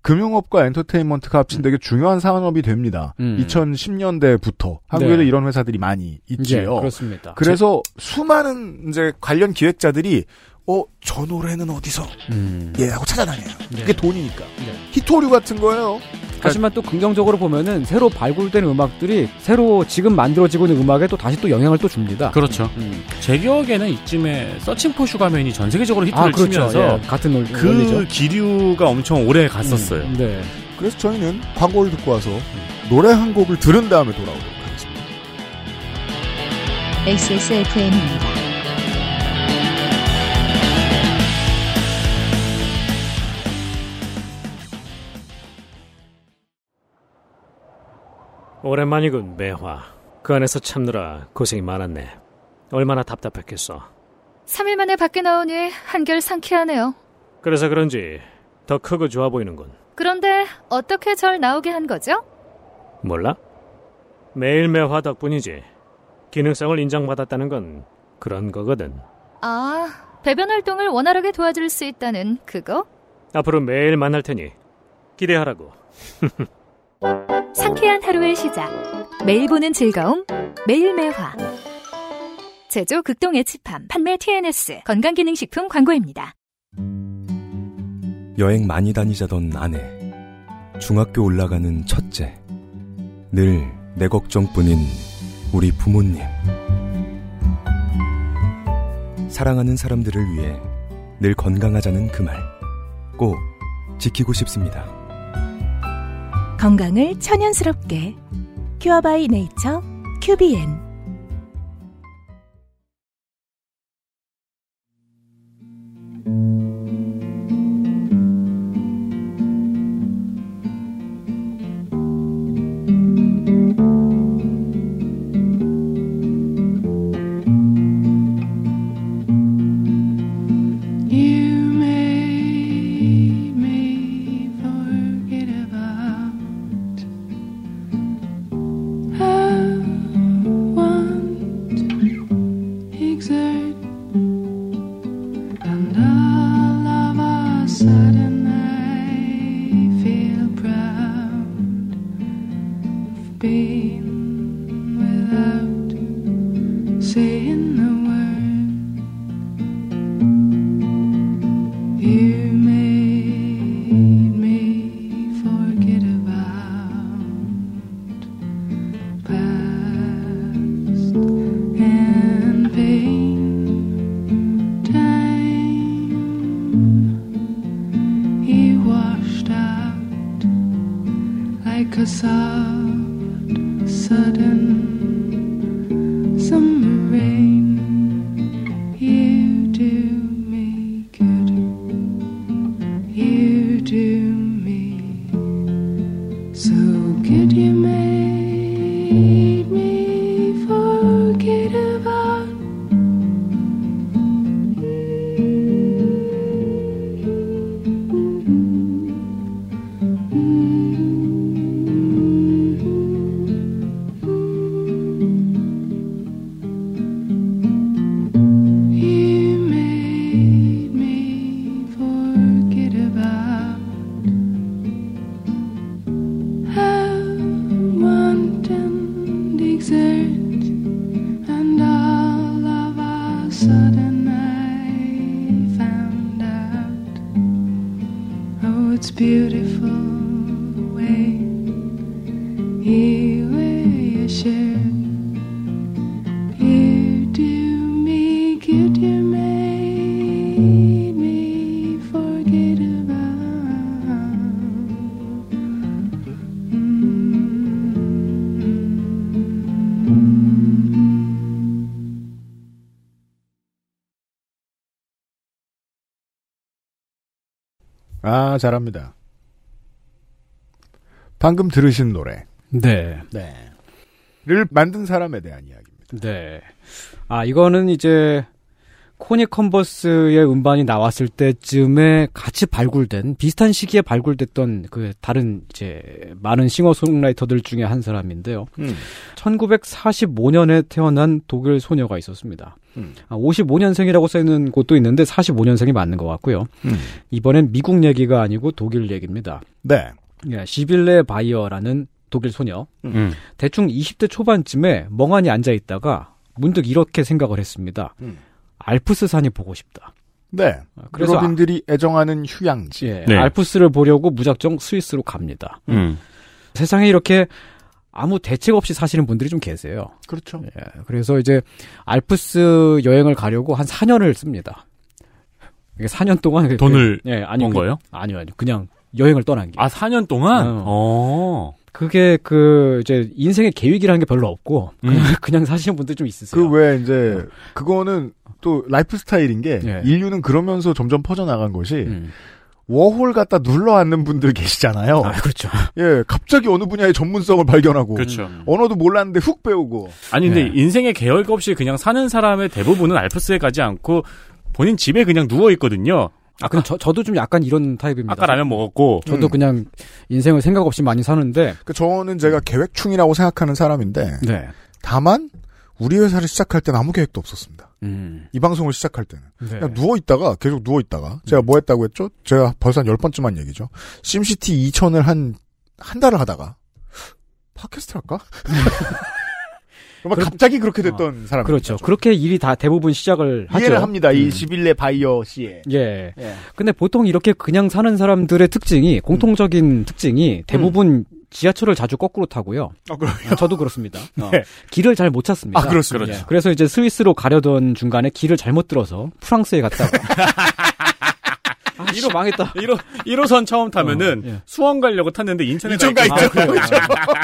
금융업과 엔터테인먼트가 합친 되게 중요한 산업이 됩니다. 음. 2010년대부터 한국에도 네. 이런 회사들이 많이 있지요. 네, 그렇습니다. 그래서 수많은 이제 관련 기획자들이 어, 저 노래는 어디서? 음. 예, 하고 찾아다녀요. 네. 그게 돈이니까. 네. 희토류 같은 거예요. 하지만 또 긍정적으로 보면은 새로 발굴되는 음악들이 새로 지금 만들어지고 있는 음악에 또 다시 또 영향을 또 줍니다. 그렇죠. 음. 제 기억에는 이쯤에 서칭 포 슈가맨이 전 세계적으로 히트를 아, 그렇죠. 치면서 예, 같은 논- 그 원리죠. 기류가 엄청 오래 갔었어요. 음, 네. 그래서 저희는 광고를 듣고 와서 노래 한 곡을 들은 다음에 돌아오도록 하겠습니다. XSFM입니다. 오랜만이군, 매화. 그 안에서 참느라 고생이 많았네. 얼마나 답답했겠어. 3일 만에 밖에 나오니 한결 상쾌하네요. 그래서 그런지 더 크고 좋아 보이는군. 그런데 어떻게 절 나오게 한 거죠? 몰라? 매일 매화 덕분이지. 기능성을 인정받았다는 건 그런 거거든. 아, 배변 활동을 원활하게 도와줄 수 있다는 그거? 앞으로 매일 만날 테니 기대하라고. 상쾌한 하루의 시작. 매일 보는 즐거움, 매일 매화. 제조 극동 에치팜, 판매 TNS, 건강기능식품 광고입니다. 여행 많이 다니자던 아내. 중학교 올라가는 첫째. 늘 내 걱정뿐인 우리 부모님. 사랑하는 사람들을 위해 늘 건강하자는 그 말. 꼭 지키고 싶습니다. 건강을 천연스럽게. 큐어바이 네이처 큐비엔. You 아, 잘합니다. 방금 들으신 노래. 네. 네. 를 만든 사람에 대한 이야기입니다. 네. 아, 이거는 이제 코니 컨버스의 음반이 나왔을 때쯤에 같이 발굴된 비슷한 시기에 발굴됐던 그 다른 이제 많은 싱어송라이터들 중에 한 사람인데요. 음. 1945년에 태어난 독일 소녀가 있었습니다. 음. 아, 55년생이라고 써 있는 곳도 있는데 45년생이 맞는 것 같고요. 음. 이번엔 미국 얘기가 아니고 독일 얘기입니다. 네. 예, 시빌레 바이어라는 독일 소녀. 음. 대충 20대 초반쯤에 멍하니 앉아 있다가 문득 이렇게 생각을 했습니다. 음. 알프스 산이 보고 싶다. 네. 그래서 유럽인들이 애정하는 휴양지. 예, 네. 알프스를 보려고 무작정 스위스로 갑니다. 음. 세상에 이렇게 아무 대책 없이 사시는 분들이 좀 계세요. 그렇죠. 예, 그래서 이제 알프스 여행을 가려고 한 4년을 씁니다. 이게 4년 동안 그- 돈을 예, 아니 번 그- 거예요? 아니요, 아니요. 그냥 여행을 떠난 게. 아, 4년 동안? 어. 어. 그게 그 이제 인생의 계획이라는 게 별로 없고 그냥, 음. 그냥 사시는 분들 좀 있으세요. 그 왜 이제 그거는 또 라이프 스타일인 게 예. 인류는 그러면서 점점 퍼져 나간 것이 음. 워홀 갖다 눌러 앉는 분들 계시잖아요. 아, 그렇죠. 예, 갑자기 어느 분야의 전문성을 발견하고 그렇죠. 언어도 몰랐는데 훅 배우고 아니, 근데 네. 인생의 계획 없이 그냥 사는 사람의 대부분은 알프스에 가지 않고 본인 집에 그냥 누워 있거든요. 아, 근데 저, 저도 좀 약간 이런 타입입니다. 아까 라면 먹었고. 저도 음. 그냥 인생을 생각 없이 많이 사는데, 그 저는 제가 계획충이라고 생각하는 사람인데 네. 다만 우리 회사를 시작할 때는 아무 계획도 없었습니다. 음. 이 방송을 시작할 때는 네. 그냥 누워 있다가 계속 누워 있다가 제가 뭐 했다고 했죠? 제가 벌써 한 열 번쯤 한 얘기죠. 심시티 2000을 한 한 달을 하다가 팟캐스트 할까? 정말 갑자기 그렇게 됐던 사람. 그렇죠. 그렇게 일이 다 대부분 시작을 하죠. 이해를 합니다. 이 음. 시빌레 바이어 씨의. 예. 예. 근데 보통 이렇게 그냥 사는 사람들의 특징이, 공통적인 특징이 대부분 지하철을 자주 거꾸로 타고요. 아, 그래요? 아, 저도 그렇습니다. 어, 네. 길을 잘 못 찾습니다. 아, 그렇습니다. 예, 그래서 이제 스위스로 가려던 중간에 길을 잘못 들어서 프랑스에 갔다가. 아, 1호 망했다. 1호, 1호선 처음 타면은 어, 예. 수원 가려고 탔는데 인천에 인천 가. 있죠. 그렇죠.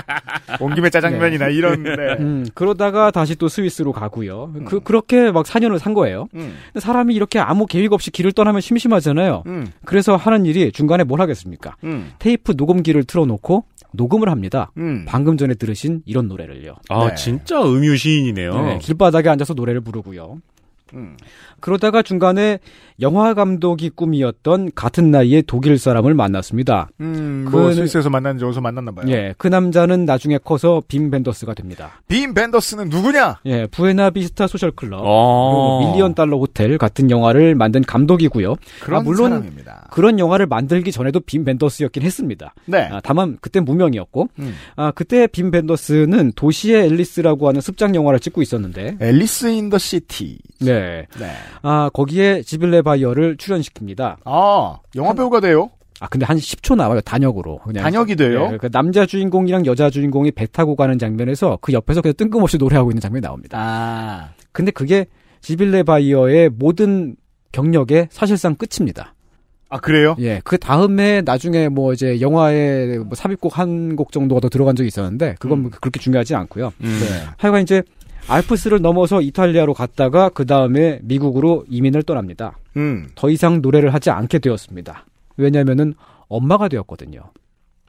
온 김에 짜장면이나 이런. 네. 음, 그러다가 다시 또 스위스로 가고요. 그, 그렇게 막 4년을 산 거예요. 음. 사람이 이렇게 아무 계획 없이 길을 떠나면 심심하잖아요. 음. 그래서 하는 일이 중간에 뭘 하겠습니까? 음. 테이프 녹음기를 틀어놓고 녹음을 합니다. 음. 방금 전에 들으신 이런 노래를요. 아, 네. 진짜 음유 시인이네요. 네, 길바닥에 앉아서 노래를 부르고요. 음. 그러다가 중간에 영화 감독이 꿈이었던 같은 나이의 독일 사람을 만났습니다. 음, 뭐 그는- 스위스에서 만난지 어디서 만났나 봐요. 예, 그 남자는 나중에 커서 빔 벤더스가 됩니다. 빔 벤더스는 누구냐? 예, 부에나 비스타 소셜 클럽, 어. 그리고 밀리언 달러 호텔 같은 영화를 만든 감독이고요. 그런 아, 물론 사람입니다. 그런 영화를 만들기 전에도 빔 벤더스였긴 했습니다. 네. 아, 다만 그때 무명이었고, 음. 아, 그때 빔 벤더스는 도시의 앨리스라고 하는 습작 영화를 찍고 있었는데, 앨리스 인 더 시티. 네, 네. 아 거기에 지빌레 바이어를 출연시킵니다. 아, 영화 배우가 돼요? 아 근데 한 10초 나와요 단역으로. 그냥 단역이 돼요? 예, 그 남자 주인공이랑 여자 주인공이 배 타고 가는 장면에서 그 옆에서 그냥 뜬금없이 노래하고 있는 장면이 나옵니다. 아. 근데 그게 지빌레 바이어의 모든 경력의 사실상 끝입니다. 아, 그래요? 예, 그 다음에 나중에 뭐 이제 영화에 뭐 삽입곡 한 곡 정도가 더 들어간 적이 있었는데 그건 뭐 그렇게 중요하지 않고요. 음. 네. 하여간 이제 알프스를 넘어서 이탈리아로 갔다가 그 다음에 미국으로 이민을 떠납니다. 음. 더 이상 노래를 하지 않게 되었습니다. 왜냐면은 엄마가 되었거든요.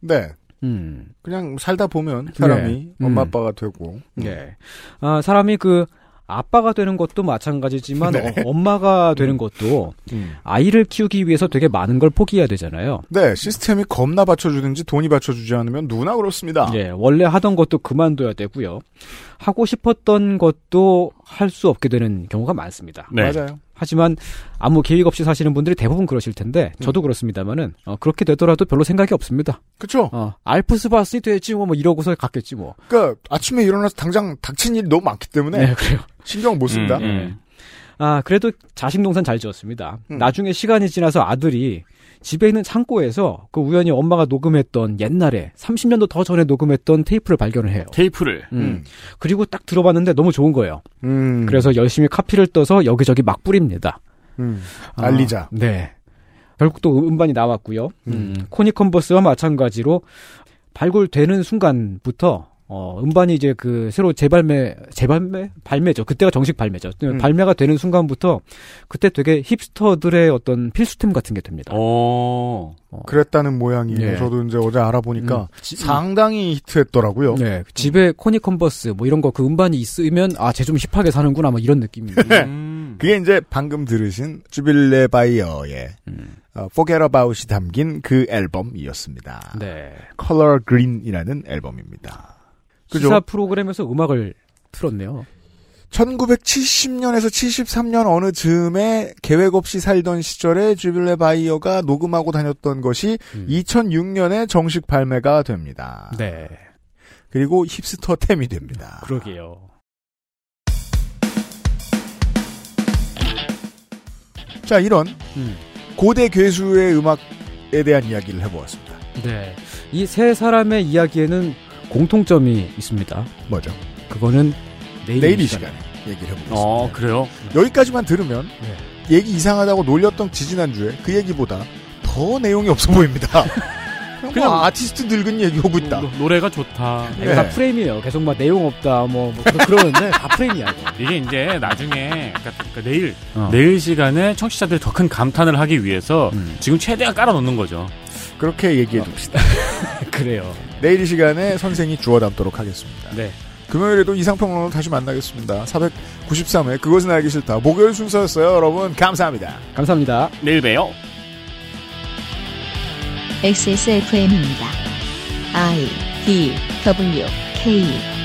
네. 음. 그냥 살다 보면 사람이 네. 엄마 음. 아빠가 되고. 예. 아, 사람이 그 아빠가 되는 것도 마찬가지지만 네. 어, 엄마가 되는 것도 음. 아이를 키우기 위해서 되게 많은 걸 포기해야 되잖아요. 네, 시스템이 겁나 받쳐주든지 돈이 받쳐주지 않으면 누나 그렇습니다. 예, 원래 하던 것도 그만둬야 되고요. 하고 싶었던 것도 할 수 없게 되는 경우가 많습니다. 네. 맞아요. 하지만 아무 계획 없이 사시는 분들이 대부분 그러실 텐데 저도 그렇습니다만은 어, 그렇게 되더라도 별로 생각이 없습니다. 그쵸? 어, 알프스 봤으니 되지 뭐, 뭐 이러고서 갔겠지 뭐. 그니까, 아침에 일어나서 당장 닥친 일이 너무 많기 때문에. 네, 그래요. 신경 못 쓴다. 음, 음. 아, 그래도 자식 농산 잘 지었습니다. 음. 나중에 시간이 지나서 아들이 집에 있는 창고에서 그 우연히 엄마가 녹음했던 옛날에 30년도 더 전에 녹음했던 테이프를 발견을 해요. 테이프를. 음. 그리고 딱 들어봤는데 너무 좋은 거예요. 음. 그래서 열심히 카피를 떠서 여기저기 막 뿌립니다. 음. 아, 알리자. 네. 결국 또 음반이 나왔고요. 음, 코니 컨버스와 마찬가지로 발굴되는 순간부터 어, 음반이 이제 그 새로 재발매, 재발매? 발매죠. 그때가 정식 발매죠. 음. 발매가 되는 순간부터 그때 되게 힙스터들의 어떤 필수템 같은 게 됩니다. 어. 그랬다는 모양이에요. 예. 저도 이제 어제 알아보니까 음. 지- 상당히 히트했더라고요. 네. 집에 코니 컨버스 뭐 이런 거 그 음반이 있으면 아, 쟤 좀 힙하게 사는구나 뭐 이런 느낌입니다. 음. 그게 이제 방금 들으신 지빌레 바이어의 어, Forget About이 담긴 그 앨범이었습니다. 네. Color Green이라는 앨범입니다. 그죠? 시사 프로그램에서 음악을 틀었네요. 1970년에서 73년 어느 즈음에 계획 없이 살던 시절에 주빌레 바이어가 녹음하고 다녔던 것이 2006년에 정식 발매가 됩니다. 네. 그리고 힙스터 템이 됩니다. 그러게요. 자, 이런 음. 고대 괴수의 음악에 대한 이야기를 해보았습니다. 네. 이 세 사람의 이야기에는 공통점이 있습니다. 뭐죠? 그거는 내일, 내일 이 시간에. 시간에 얘기를 해보겠습니다. 어, 그래요? 여기까지만 들으면 네. 얘기 이상하다고 놀렸던 지지난주에 그 얘기보다 더 내용이 없어 보입니다. 그냥, 뭐 아티스트 늙은 얘기하고 있다. 노- 노래가 좋다. 이거 다 프레임이에요. 계속 막 내용 없다, 뭐, 뭐 그러- 그러는데 다 프레임이야. 이게 이제 나중에 그러니까, 그러니까 내일 어. 내일 시간에 청취자들이 더 큰 감탄을 하기 위해서 지금 최대한 깔아놓는 거죠. 그렇게 얘기해 둡시다. 그래요. 내일 이 시간에 선생이 주워 담도록 하겠습니다. 네. 금요일에도 이상평론으로 다시 만나겠습니다. 493회 그것은 알기 싫다. 목요일 순서였어요. 여러분 감사합니다. 감사합니다. 내일 봬요. XSFM입니다. I D W K